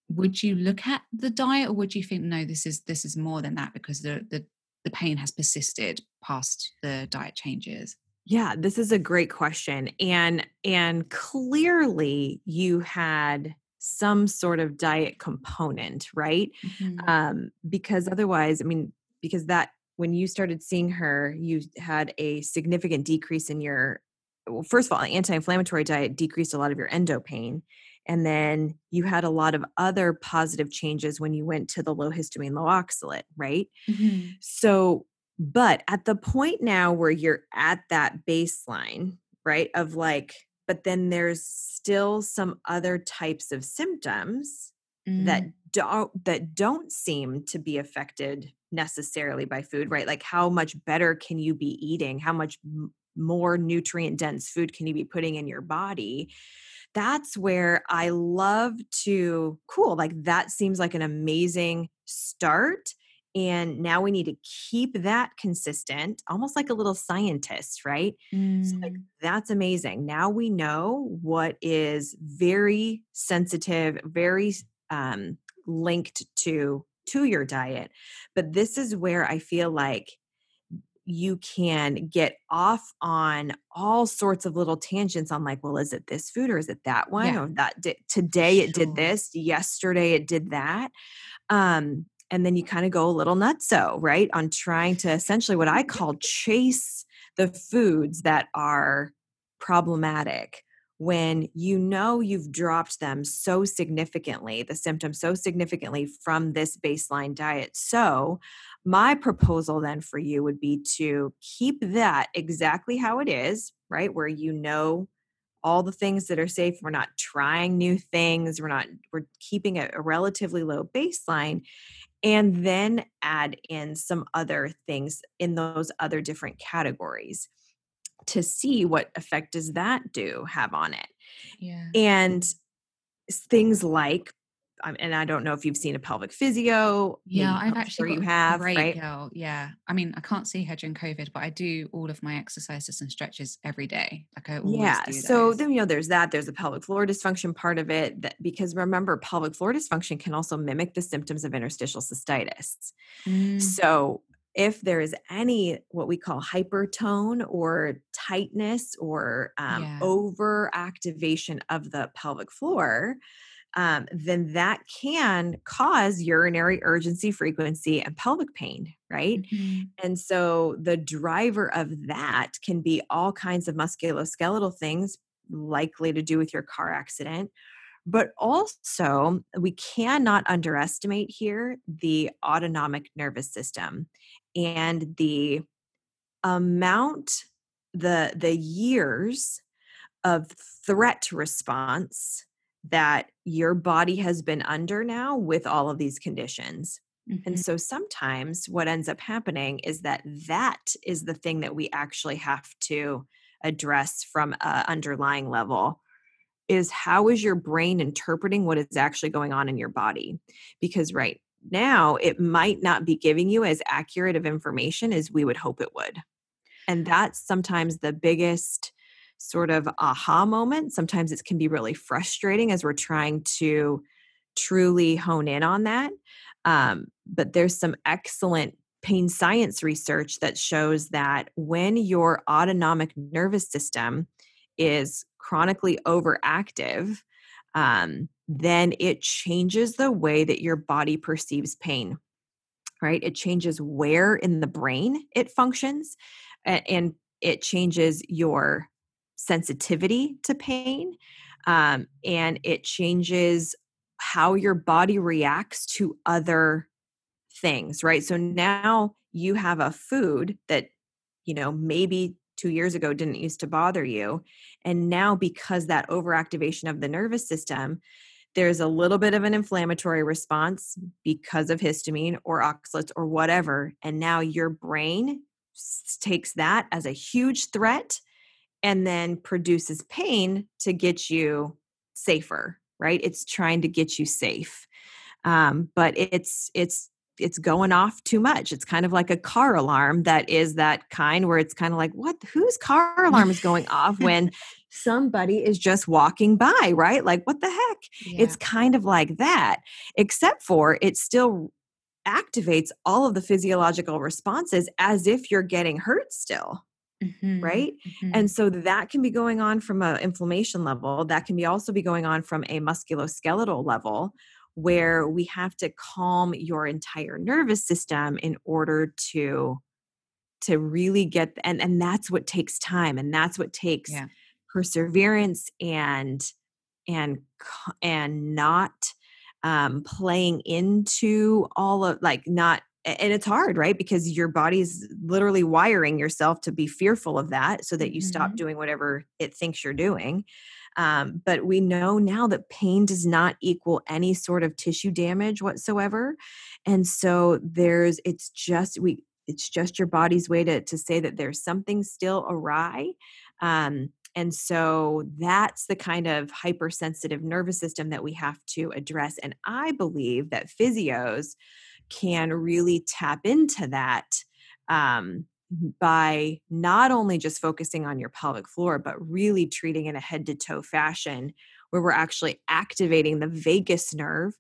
would you look at the diet or would you think no this is this is more than that because the the the pain has persisted past the diet changes?
Yeah, this is a great question. And and clearly you had some sort of diet component, right?
Mhm.
Um because otherwise, I mean, because that when you started seeing her, you had a significant decrease in your well, first of all, anti-inflammatory diet decreased a lot of your endo pain. And then you had a lot of other positive changes when you went to the low histamine, low oxalate, right?
Mhm.
So, but at the point now where you're at that baseline, right, of like, but then there's still some other types of symptoms that
Mm.
don't that don't seem to be affected necessarily by food, right? Like how much better can you be eating? How much m- more nutrient dense food can you be putting in your body? That's where I love to cool, like that seems like an amazing start and now we need to keep that consistent, almost like a little scientist, right? So like
Mm.
that's amazing. Now we know what is very sensitive, very um, linked to to your diet. But this is where I feel like you can get off on all sorts of little tangents on like, well, is it this food or is it that one
Yeah.
or that di- today it did this, yesterday it did that. Um, and then you kind of go a little nutso, right? On trying to essentially what I call chase the foods that are problematic when you know you've dropped them so significantly, the symptoms so significantly from this baseline diet. So, my proposal then for you would be to keep that exactly how it is, right? Where you know all the things that are safe. We're not trying new things. We're not, we're keeping a, a relatively low baseline and then add in some other things in those other different categories to see what effect does that do have on it
Yeah.
and things like um, and i don't know if you've seen a pelvic physio
Yeah, I've
I'm
actually
sure you have
great
right
girl. Yeah, I mean, I can't see her during COVID, but I do all of my exercises and stretches every day. Like I
yeah so then you know there's that there's the pelvic floor dysfunction part of it that because remember pelvic floor dysfunction can also mimic the symptoms of interstitial cystitis
Mm,
So, if there is any what we call hypertone or tightness or um,
Yeah.
over activation of the pelvic floor, um, then that can cause urinary urgency, frequency, and pelvic pain, right?
mhm.
And so the driver of that can be all kinds of musculoskeletal things likely to do with your car accident. But also, we cannot underestimate here the autonomic nervous system and the amount, the the years of threat response that your body has been under now with all of these conditions. And
Mhm.
so sometimes what ends up happening is that that is the thing that we actually have to address from a underlying level is how is your brain interpreting what is actually going on in your body? Because right now it might not be giving you as accurate of information as we would hope it would. And that's sometimes the biggest sort of aha moment. Sometimes it can be really frustrating as we're trying to truly hone in on that. Um, but there's some excellent pain science research that shows that when your autonomic nervous system is chronically overactive, um, then it changes the way that your body perceives pain, right? It changes where in the brain it functions and it changes your sensitivity to pain um, and it changes how your body reacts to other things, right? So now you have a food that, you know, maybe two years ago didn't used to bother you. And now, because that overactivation of the nervous system, there's a little bit of an inflammatory response because of histamine or oxalates or whatever. And now your brain takes that as a huge threat and then produces pain to get you safer, right? It's trying to get you safe. Um, but it's, it's, it's going off too much. It's kind of like a car alarm that is that kind where it's kind of like, what, whose car alarm is going off when somebody is just walking by, right? Like, what the heck?
Yeah.
It's kind of like that, except for it still activates all of the physiological responses as if you're getting hurt still. Mm-hmm. Right. Mm-hmm. And so that can be going on from an inflammation level. That can be also be going on from a musculoskeletal level where we have to calm your entire nervous system in order to to really get and and that's what takes time and that's what takes yeah. perseverance and and and not um playing into all of like not and it's hard right? Because your body's literally wiring yourself to be fearful of that so that you mm-hmm. stop doing whatever it thinks you're doing. Um, but we know now that pain does not equal any sort of tissue damage whatsoever. And so there's it's just we it's just your body's way to to say that there's something still awry. Um, and so that's the kind of hypersensitive nervous system that we have to address. And i believe that physios can really tap into that um, by not only just focusing on your pelvic floor, but really treating in a head to toe fashion where we're actually activating the vagus nerve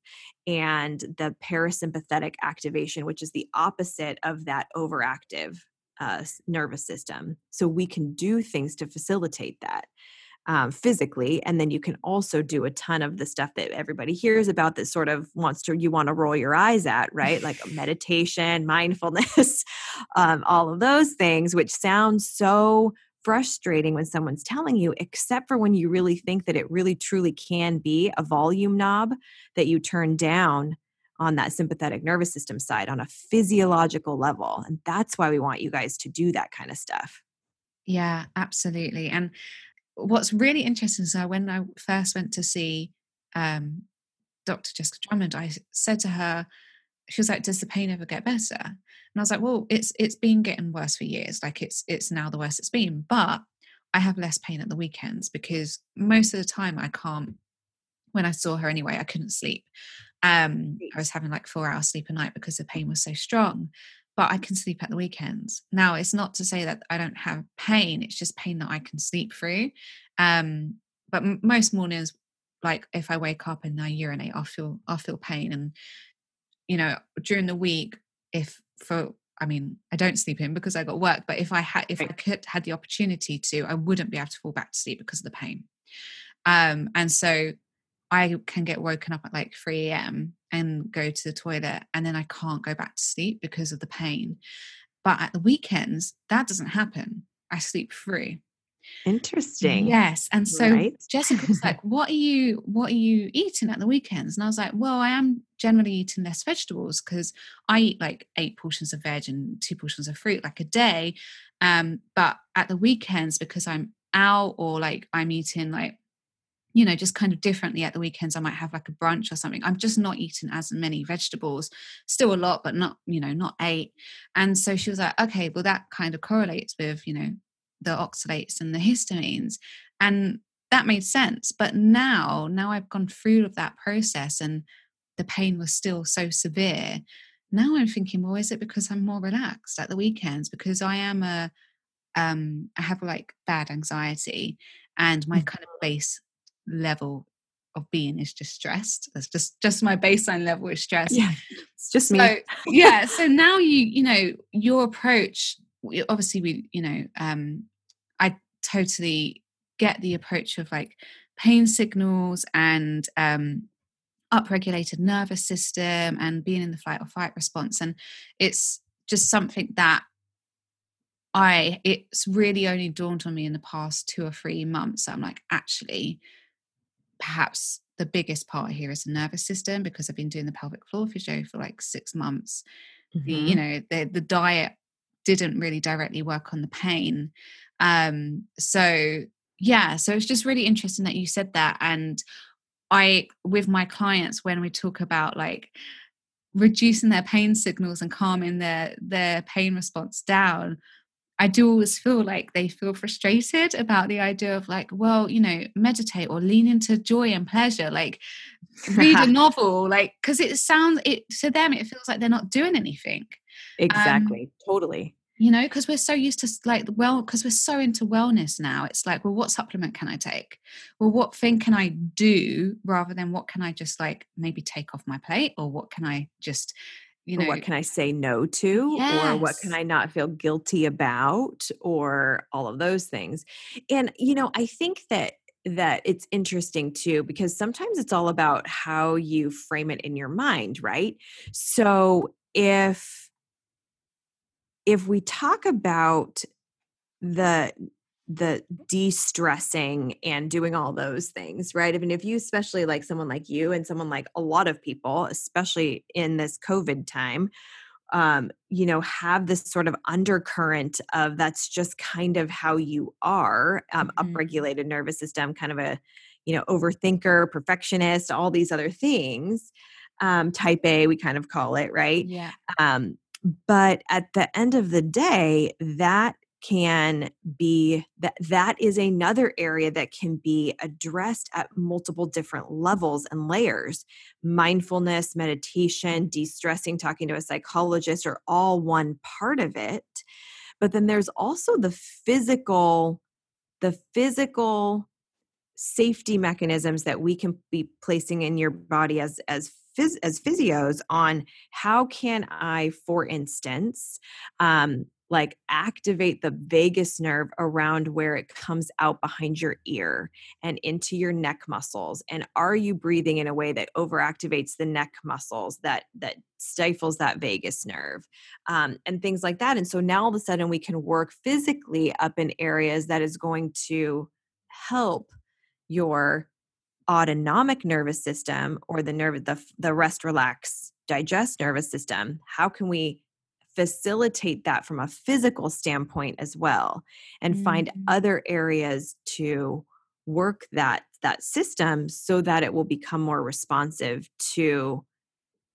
and the parasympathetic activation, which is the opposite of that overactive uh, nervous system. So we can do things to facilitate that um, physically and then you can also do a ton of the stuff that everybody hears about that sort of wants to you want to roll your eyes at right? Like meditation mindfulness um, all of those things which sounds so frustrating when someone's telling you except for when you really think that it really truly can be a volume knob that you turn down on that sympathetic nervous system side on a physiological level and that's why we want you guys to do that kind of stuff.
Yeah absolutely and what's really interesting so when I first went to see um, Dr. Jessica Drummond, I said to her, she was like, "Does the pain ever get better?" And I was like, "Well, it's it's been getting worse for years. Like it's it's now the worst it's been, but I have less pain at the weekends because most of the time I can't. When I saw her anyway, I couldn't sleep. Um, I was having like four hours sleep a night because the pain was so strong but I can sleep at the weekends. Now, it's not to say that I don't have pain, it's just pain that I can sleep through. Um, but m- most mornings, like if I wake up and I urinate, I'll feel I'll feel pain. And you know, during the week, if for I mean, I don't sleep in because I got work, but if I had if I could had the opportunity to, I wouldn't be able to fall back to sleep because of the pain. Um, and so I can get woken up at like 3 a.m. and go to the toilet, and then I can't go back to sleep because of the pain. But at the weekends, that doesn't happen. I sleep through.
Interesting.
Yes. And so right? Jessica was like, What are you what are you eating at the weekends? And I was like, Well, I am generally eating less vegetables because I eat like eight portions of veg and two portions of fruit like a day. Um, but at the weekends, because I'm out or like I'm eating like you know, just kind of differently at the weekends. I might have like a brunch or something. I'm just not eating as many vegetables, still a lot, but not, you know, not eight. And so she was like, okay, well, that kind of correlates with, you know, the oxalates and the histamines. And that made sense. But now, now I've gone through of that process and the pain was still so severe. Now I'm thinking, well, is it because I'm more relaxed at the weekends? Because I am a, um, I have like bad anxiety and my mm. kind of base level of being is just stressed. That's just just my baseline level is stress.
Yeah, it's just
me.
So,
yeah. So now you you know your approach. Obviously, we you know um, I totally get the approach of like pain signals and um, upregulated nervous system and being in the flight or fight response, and it's just something that I it's really only dawned on me in the past two or three months. I'm like actually perhaps the biggest part here is the nervous system because I've been doing the pelvic floor physio for like six months. Mm-hmm. The, you mm-hmm. know, the the diet didn't really directly work on the pain. Um, so yeah, so it's just really interesting that you said that. And I with my clients when we talk about like reducing their pain signals and calming their their pain response down I do always feel like they feel frustrated about the idea of like, well, you know, meditate or lean into joy and pleasure, like read a novel, like because it sounds it to them it feels like they're not doing anything.
Um, exactly, um, totally.
You know, because we're so used to like well, because we're so into wellness now. It's like, well, what supplement can I take? Well, what thing can I do rather than what can I just like maybe take off my plate or what can I just you know
what can i say no to yes. or what can i not feel guilty about or all of those things and you know i think that that it's interesting too because sometimes it's all about how you frame it in your mind right so if if we talk about the the de-stressing and doing all those things right? I mean, if you especially like someone like you and someone like a lot of people especially in this covid time um you know have this sort of undercurrent of that's just kind of how you are um mm-hmm. upregulated nervous system kind of a you know overthinker perfectionist all these other things um type a we kind of call it right?
Yeah.
Um but at the end of the day that can be that that is another area that can be addressed at multiple different levels and layers. Mindfulness meditation de-stressing talking to a psychologist are all one part of it. But then there's also the physical the physical safety mechanisms that we can be placing in your body as as phys- as physios on how can i for instance um, like activate the vagus nerve around where it comes out behind your ear and into your neck muscles and are you breathing in a way that overactivates the neck muscles that that stifles that vagus nerve um, and things like that and so now all of a sudden we can work physically up in areas that is going to help your autonomic nervous system or the nerve the the rest relax digest nervous system. How can we facilitate that from a physical standpoint as well and mm-hmm. find other areas to work that that system so that it will become more responsive to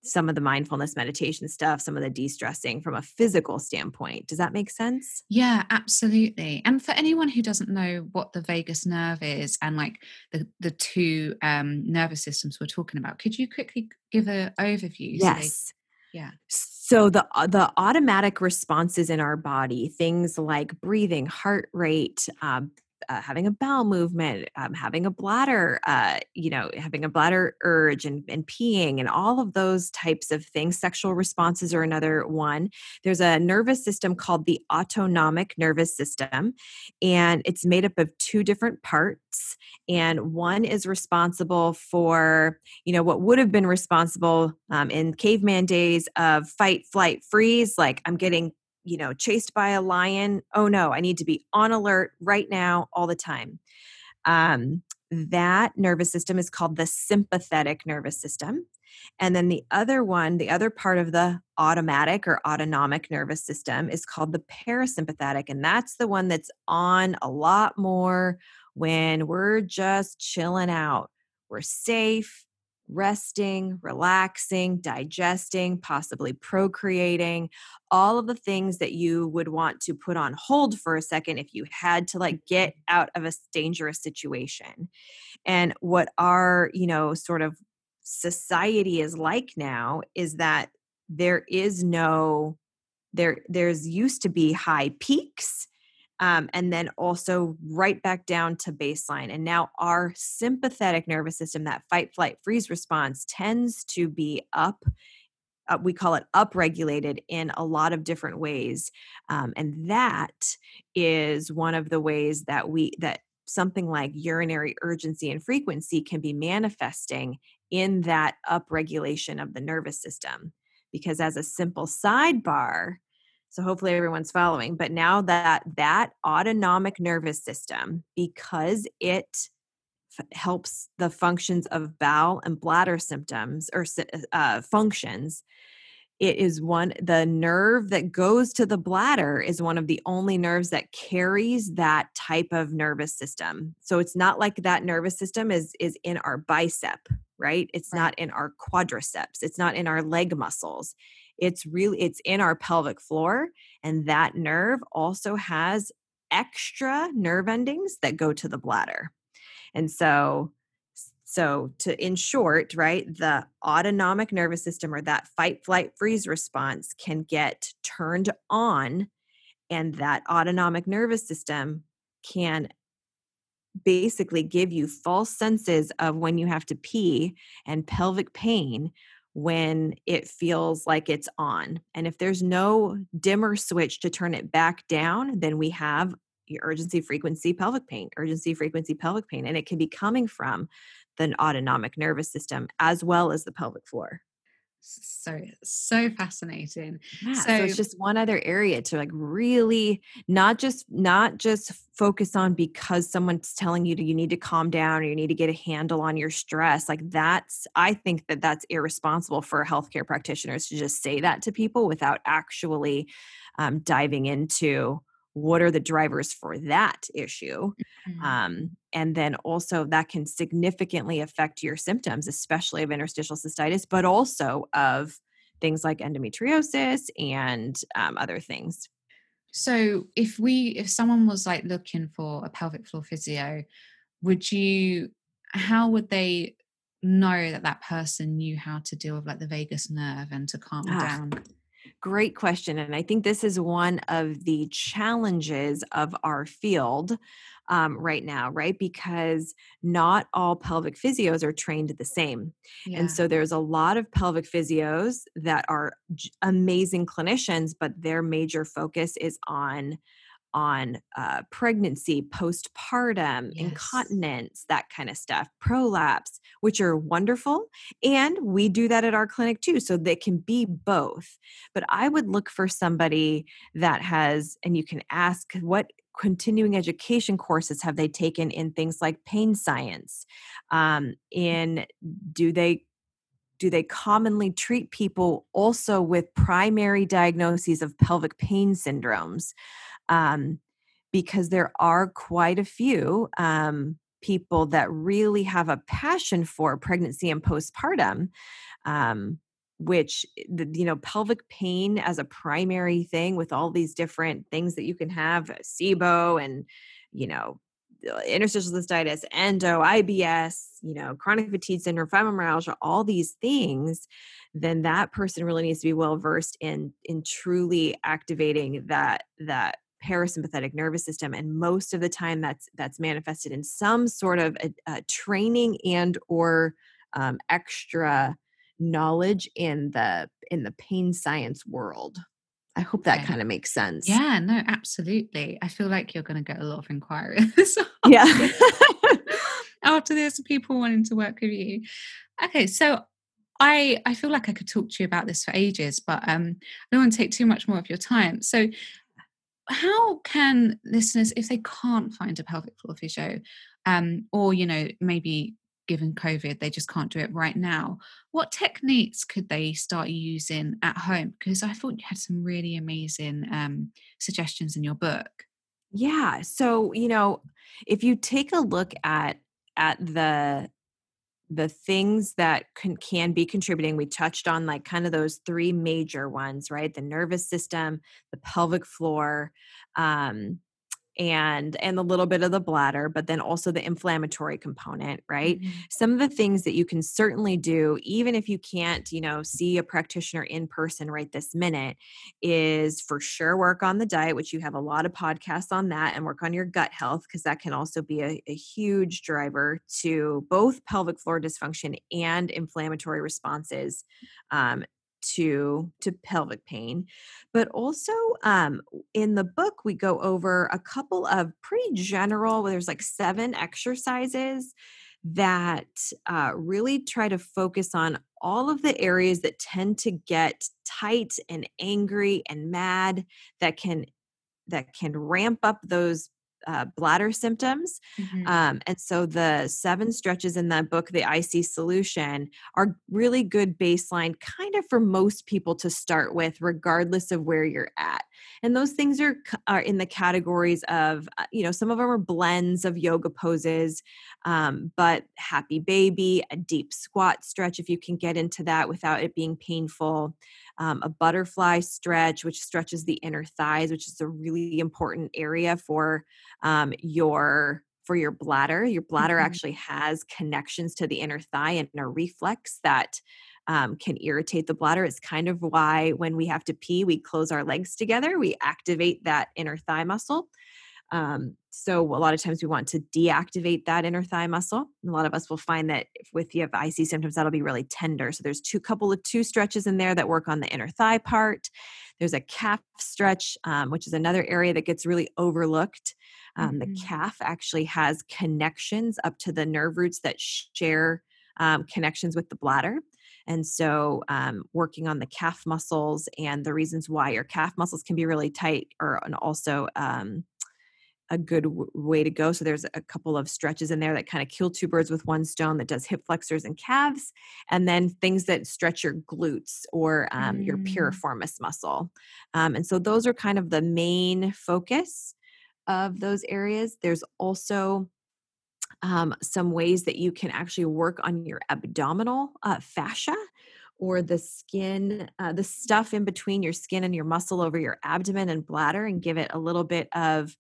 some of the mindfulness meditation stuff, some of the de stressing from a physical standpoint. Does that make sense?
Yeah, absolutely. And for anyone who doesn't know what the vagus nerve is and like the, the two um, nervous systems we're talking about, could you quickly give an overview?
Yes.
So yeah.
So the uh, the automatic responses in our body, things like breathing, heart rate, um, uh, having a bowel movement, um, having a bladder, uh, you know, having a bladder urge and, and peeing and all of those types of things. Sexual responses are another one. There's a nervous system called the autonomic nervous system, and it's made up of two different parts. And one is responsible for, you know, what would have been responsible um, in caveman days of fight, flight, freeze. Like I'm getting you know, chased by a lion. Oh no, I need to be on alert right now, all the time. Um, that nervous system is called the sympathetic nervous system. And then the other one, the other part of the automatic or autonomic nervous system is called the parasympathetic. And that's the one that's on a lot more when we're just chilling out. We're safe, resting, relaxing, digesting, possibly procreating, all of the things that you would want to put on hold for a second if you had to like get mm-hmm. out of a dangerous situation. And what our, you know, sort of society is like now is that there is no there there's used to be high peaks um, and then also right back down to baseline. And now our sympathetic nervous system, that fight, flight, freeze response, tends to be up. Uh, we call it upregulated in a lot of different ways, um, and that is one of the ways that we that something like urinary urgency and frequency can be manifesting in that upregulation of the nervous system. Because as a simple sidebar, so hopefully everyone's following. But now that that autonomic nervous system, because it f- helps the functions of bowel and bladder symptoms or uh, functions, it is one the nerve that goes to the bladder is one of the only nerves that carries that type of nervous system so it's not like that nervous system is is in our bicep right it's right. not in our quadriceps it's not in our leg muscles it's really it's in our pelvic floor and that nerve also has extra nerve endings that go to the bladder. And so so to in short right the autonomic nervous system or that fight flight freeze response can get turned on and that autonomic nervous system can basically give you false senses of when you have to pee and pelvic pain when it feels like it's on. And if there's no dimmer switch to turn it back down, then we have urgency frequency pelvic pain, urgency frequency pelvic pain. And it can be coming from the autonomic nervous system as well as the pelvic floor
so so fascinating.
Yeah, so, so, it's just one other area to like really not just not just focus on because someone's telling you to you need to calm down or you need to get a handle on your stress like that's i think that that's irresponsible for healthcare practitioners to just say that to people without actually um, diving into what are the drivers for that issue mm-hmm. um, and then also that can significantly affect your symptoms especially of interstitial cystitis but also of things like endometriosis and um, other things.
So if we if someone was like looking for a pelvic floor physio would you how would they know that that person knew how to deal with like the vagus nerve and to calm ah, down
Great question. And I think this is one of the challenges of our field um, right now, right? Because not all pelvic physios are trained the same. Yeah. And so there's a lot of pelvic physios that are amazing clinicians, but their major focus is on on uh, pregnancy, postpartum, yes. incontinence, that kind of stuff, prolapse, which are wonderful. And we do that at our clinic too. So they can be both. But I would look for somebody that has, and you can ask what continuing education courses have they taken in things like pain science um, in do they do they commonly treat people also with primary diagnoses of pelvic pain syndromes um, because there are quite a few um, people that really have a passion for pregnancy and postpartum um, which the, you know pelvic pain as a primary thing with all these different things that you can have uh, SIBO and you know interstitial cystitis, endo, IBS, you know, chronic fatigue syndrome, fibromyalgia, all these things, then that person really needs to be well versed in in truly activating that that parasympathetic nervous system and most of the time that's that's manifested in some sort of a, a training and or um, extra knowledge in the in the pain science world. I hope that kind of makes sense.
Yeah no absolutely. I feel like you're going to get a lot of inquiries
yeah.
after this people wanting to work with you. Okay so I, I feel like I could talk to you about this for ages, but um, I don't want to take too much more of your time. So, how can listeners, if they can't find a pelvic floor physio, um, or you know maybe given COVID they just can't do it right now, what techniques could they start using at home? Because I thought you had some really amazing um, suggestions in your book.
Yeah. So you know, if you take a look at at the the things that can, can be contributing we touched on like kind of those three major ones right? The nervous system the pelvic floor um, and and a little bit of the bladder but then also the inflammatory component right mm-hmm. some of the things that you can certainly do even if you can't you know see a practitioner in person right this minute is for sure work on the diet which you have a lot of podcasts on that and work on your gut health because that can also be a, a huge driver to both pelvic floor dysfunction and inflammatory responses um, to to pelvic pain but also um, in the book we go over a couple of pretty general there's like seven exercises that uh, really try to focus on all of the areas that tend to get tight and angry and mad that can that can ramp up those uh, bladder symptoms. Mm-hmm. Um, and so the seven stretches in that book, the IC solution, are really good baseline kind of for most people to start with, regardless of where you're at. And those things are, are in the categories of, uh, you know, some of them are blends of yoga poses, um, but happy baby, a deep squat stretch, if you can get into that without it being painful um, a butterfly stretch, which stretches the inner thighs, which is a really important area for um, your for your bladder. Your bladder mm-hmm. actually has connections to the inner thigh and a reflex that um, can irritate the bladder. It's kind of why when we have to pee, we close our legs together. We activate that inner thigh muscle. Um, so a lot of times we want to deactivate that inner thigh muscle. And a lot of us will find that if with you have IC symptoms, that'll be really tender. So there's two couple of two stretches in there that work on the inner thigh part. There's a calf stretch, um, which is another area that gets really overlooked. Um, mm-hmm. The calf actually has connections up to the nerve roots that share um, connections with the bladder. And so, um, working on the calf muscles and the reasons why your calf muscles can be really tight, or and also um, a good w- way to go. So there's a couple of stretches in there that kind of kill two birds with one stone that does hip flexors and calves, and then things that stretch your glutes or um, mm. your piriformis muscle. Um, and so those are kind of the main focus of those areas. There's also um, some ways that you can actually work on your abdominal uh, fascia or the skin, uh, the stuff in between your skin and your muscle over your abdomen and bladder, and give it a little bit of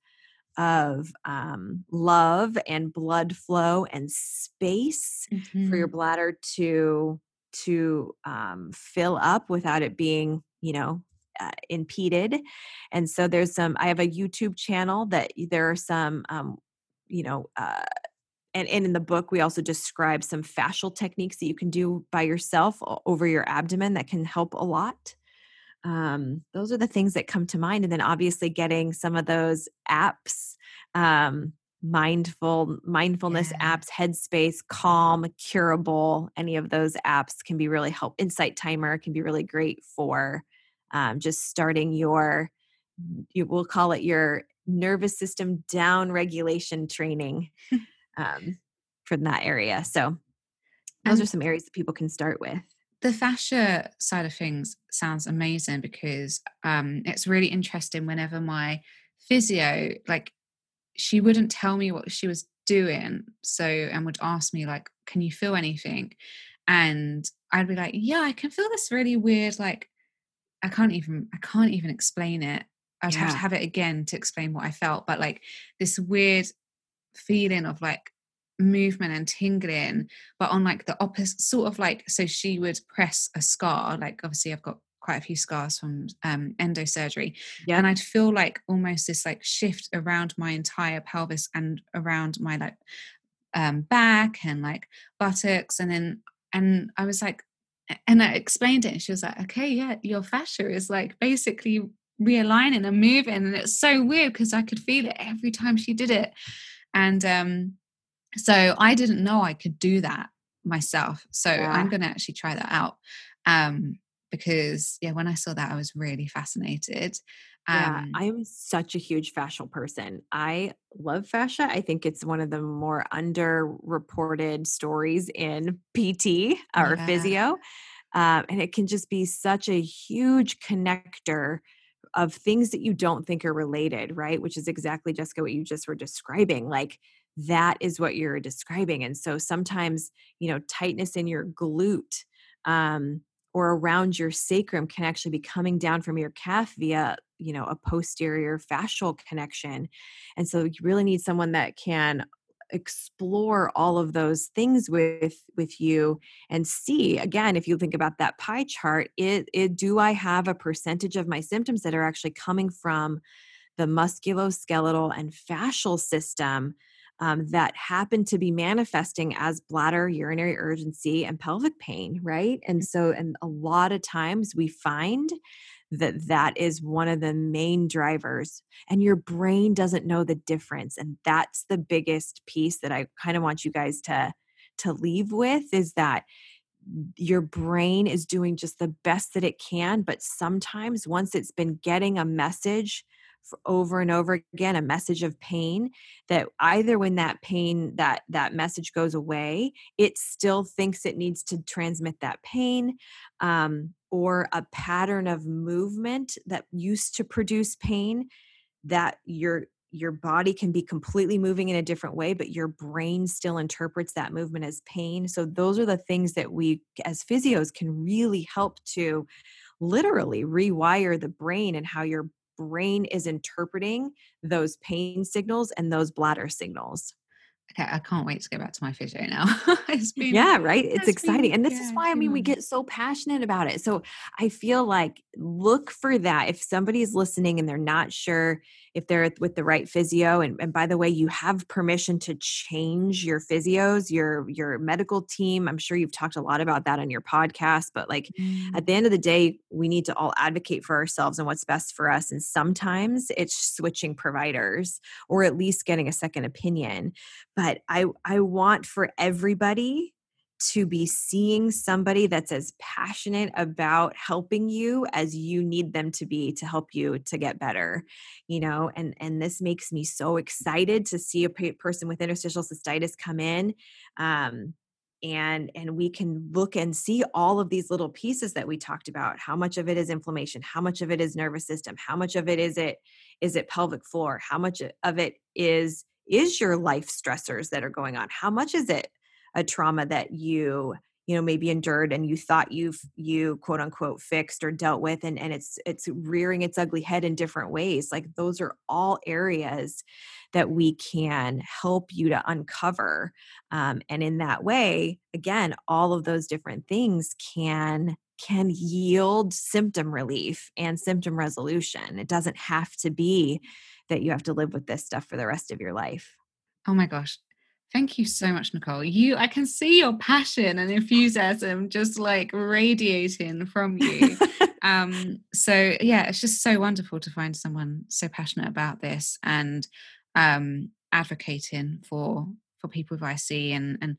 of um, love and blood flow and space mm-hmm. for your mm-hmm. bladder to to um, fill up without it being you know uh, impeded and so there's some i have a youtube channel that there are some um, you know uh, and, and in the book we also describe some fascial techniques that you can do by yourself over your abdomen that can help a lot um, those are the things that come to mind and then obviously getting some of those apps um, mindful mindfulness yeah. apps headspace calm curable any of those apps can be really help insight timer can be really great for um, just starting your you will call it your nervous system down regulation training um, from that area. So those are some areas that people can start with
the fascia side of things sounds amazing because um, it's really interesting whenever my physio like she wouldn't tell me what she was doing so and would ask me like can you feel anything and i'd be like yeah i can feel this really weird like i can't even i can't even explain it i'd yeah. have to have it again to explain what i felt but like this weird feeling of like movement and tingling but on like the opposite sort of like so she would press a scar like obviously i've got quite a few scars from um, endo surgery yeah. and i'd feel like almost this like shift around my entire pelvis and around my like um, back and like buttocks and then and i was like and i explained it and she was like okay yeah your fascia is like basically realigning and moving and it's so weird because i could feel it every time she did it and um so I didn't know I could do that myself. So yeah. I'm going to actually try that out. Um, because yeah, when I saw that, I was really fascinated.
Um, yeah, I'm such a huge fascial person. I love fascia. I think it's one of the more underreported stories in PT or yeah. physio. Um, and it can just be such a huge connector of things that you don't think are related, right? Which is exactly, Jessica, what you just were describing. Like that is what you're describing. And so sometimes, you know, tightness in your glute um, or around your sacrum can actually be coming down from your calf via, you know, a posterior fascial connection. And so you really need someone that can explore all of those things with with you and see again if you think about that pie chart it, it do i have a percentage of my symptoms that are actually coming from the musculoskeletal and fascial system um, that happen to be manifesting as bladder, urinary urgency, and pelvic pain, right? And mm. so, and a lot of times we find that that is one of the main drivers and your brain doesn't know the difference and that's the biggest piece that i kind of want you guys to to leave with is that your brain is doing just the best that it can but sometimes once it's been getting a message over and over again a message of pain that either when that pain that that message goes away it still thinks it needs to transmit that pain um, or a pattern of movement that used to produce pain that your your body can be completely moving in a different way but your brain still interprets that movement as pain. So those are the things that we as physios can really help to literally rewire the brain and how your brain is interpreting those pain signals and those bladder signals.
Okay, I can't wait to go back to my physio now.
been, yeah, right. It's exciting. Been, and this yeah, is why I mean we get so passionate about it. So I feel like look for that if somebody's listening and they're not sure if they're with the right physio and, and by the way you have permission to change your physios your your medical team i'm sure you've talked a lot about that on your podcast but like mm. at the end of the day we need to all advocate for ourselves and what's best for us and sometimes it's switching providers or at least getting a second opinion but i i want for everybody to be seeing somebody that's as passionate about helping you as you need them to be to help you to get better you know and and this makes me so excited to see a person with interstitial cystitis come in um, and and we can look and see all of these little pieces that we talked about how much of it is inflammation how much of it is nervous system how much of it is it is it pelvic floor how much of it is is your life stressors that are going on? How much is it a trauma that you you know maybe endured and you thought you've you quote unquote fixed or dealt with and and it's it's rearing its ugly head in different ways? Like those are all areas that we can help you to uncover um, and in that way again all of those different things can can yield symptom relief and symptom resolution. It doesn't have to be that you have to live with this stuff for the rest of your life
oh my gosh Thank you so much, Nicole. You, I can see your passion and enthusiasm just like radiating from you. um, so yeah, it's just so wonderful to find someone so passionate about this and um, advocating for for people with IC and and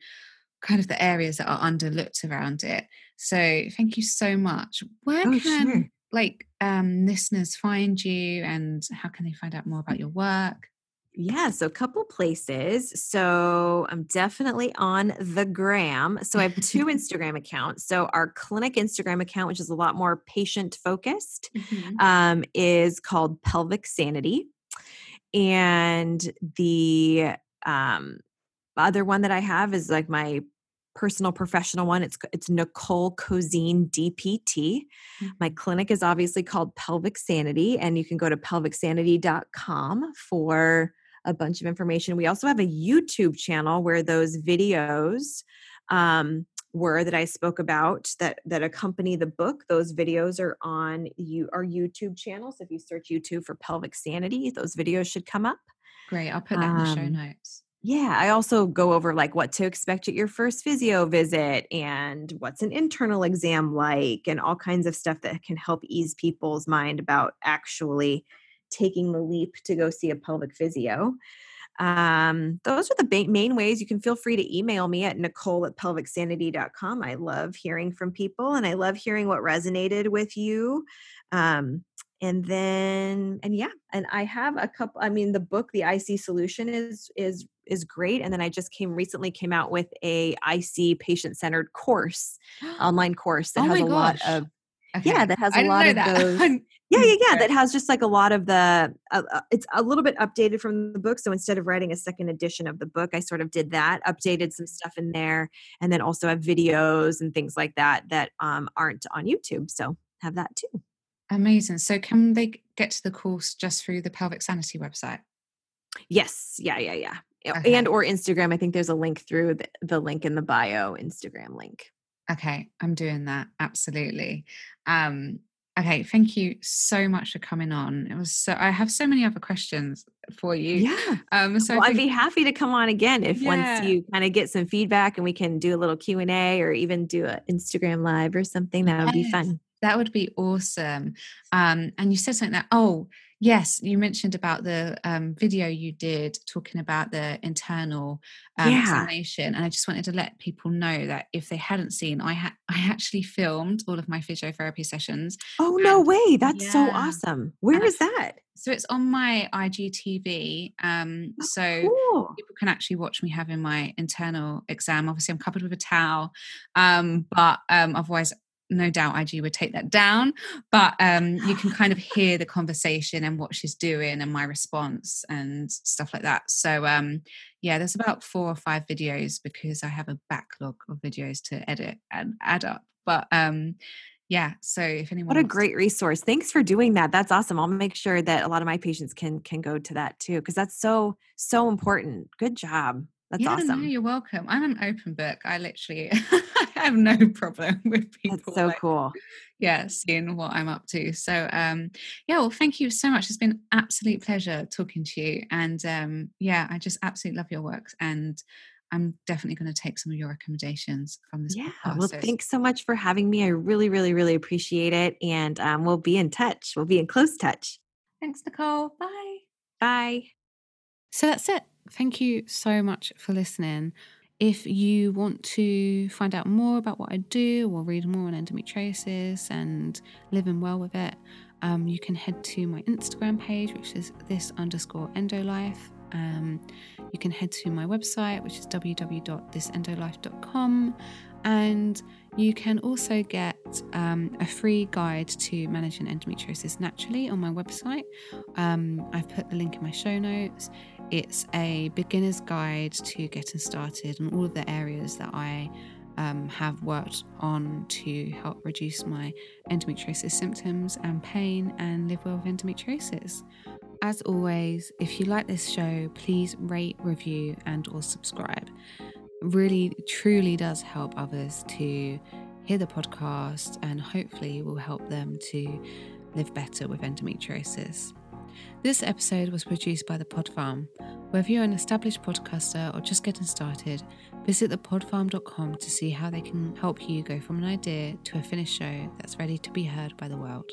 kind of the areas that are underlooked around it. So thank you so much. Where oh, can sure. Like um, listeners find you, and how can they find out more about your work?
Yeah, so a couple places. So I'm definitely on the gram. So I have two Instagram accounts. So our clinic Instagram account, which is a lot more patient focused, mm-hmm. um, is called Pelvic Sanity. And the um, other one that I have is like my personal professional one. It's it's Nicole Cozean DPT. Mm-hmm. My clinic is obviously called Pelvic Sanity, and you can go to pelvicsanity.com for a bunch of information. We also have a YouTube channel where those videos um, were that I spoke about that that accompany the book. Those videos are on you our YouTube channel. So if you search YouTube for pelvic sanity, those videos should come up.
Great. I'll put that um, in the show um, notes.
Yeah, I also go over like what to expect at your first physio visit and what's an internal exam like and all kinds of stuff that can help ease people's mind about actually taking the leap to go see a pelvic physio. Um, those are the main ways. You can feel free to email me at nicole at pelvicsanity.com. I love hearing from people and I love hearing what resonated with you. Um, and then and yeah and i have a couple i mean the book the ic solution is is is great and then i just came recently came out with a ic patient centered course online course that oh has a gosh. lot of Okay. Yeah, that has a lot of that. those. yeah, yeah, yeah. That has just like a lot of the. Uh, uh, it's a little bit updated from the book. So instead of writing a second edition of the book, I sort of did that, updated some stuff in there, and then also have videos and things like that that um, aren't on YouTube. So have that too.
Amazing. So can they get to the course just through the Pelvic Sanity website?
Yes. Yeah. Yeah. Yeah. Okay. And or Instagram. I think there's a link through the, the link in the bio Instagram link.
Okay, I'm doing that. Absolutely. Um, okay, thank you so much for coming on. It was so I have so many other questions for you.
Yeah. Um, so well, think, I'd be happy to come on again if yeah. once you kind of get some feedback and we can do a little Q and A or even do an Instagram live or something. That would yes, be fun.
That would be awesome. Um, and you said something that oh Yes, you mentioned about the um, video you did talking about the internal um, yeah. examination, and I just wanted to let people know that if they hadn't seen, I had I actually filmed all of my physiotherapy sessions.
Oh no way! That's yeah. so awesome. Where and is that?
So it's on my IGTV. Um, oh, so cool. people can actually watch me having my internal exam. Obviously, I'm covered with a towel, um, but um, otherwise no doubt IG would take that down, but um, you can kind of hear the conversation and what she's doing and my response and stuff like that. So um, yeah, there's about four or five videos because I have a backlog of videos to edit and add up. But um, yeah, so if anyone,
what a great to- resource! Thanks for doing that. That's awesome. I'll make sure that a lot of my patients can can go to that too because that's so so important. Good job. That's
yeah,
awesome.
No, you're welcome. I'm an open book. I literally have no problem with people.
That's so
like,
cool.
Yeah, seeing what I'm up to. So um yeah, well thank you so much. It's been absolute pleasure talking to you. And um yeah, I just absolutely love your work. And I'm definitely going to take some of your recommendations from this
Yeah.
podcast.
Well, thanks so much for having me. I really, really, really appreciate it. And um, we'll be in touch. We'll be in close touch.
Thanks, Nicole. Bye.
Bye.
So that's it. Thank you so much for listening. If you want to find out more about what I do or read more on endometriosis and living well with it, um, you can head to my Instagram page, which is this underscore endolife. Um, you can head to my website, which is www.thisendolife.com. And you can also get um, a free guide to managing endometriosis naturally on my website. Um, I've put the link in my show notes. It's a beginner's guide to getting started on all of the areas that I um, have worked on to help reduce my endometriosis symptoms and pain and live well with endometriosis. As always, if you like this show, please rate, review, and or subscribe. It Really, truly does help others to hear the podcast and hopefully will help them to live better with endometriosis. This episode was produced by The Pod Farm. Whether you're an established podcaster or just getting started, visit thepodfarm.com to see how they can help you go from an idea to a finished show that's ready to be heard by the world.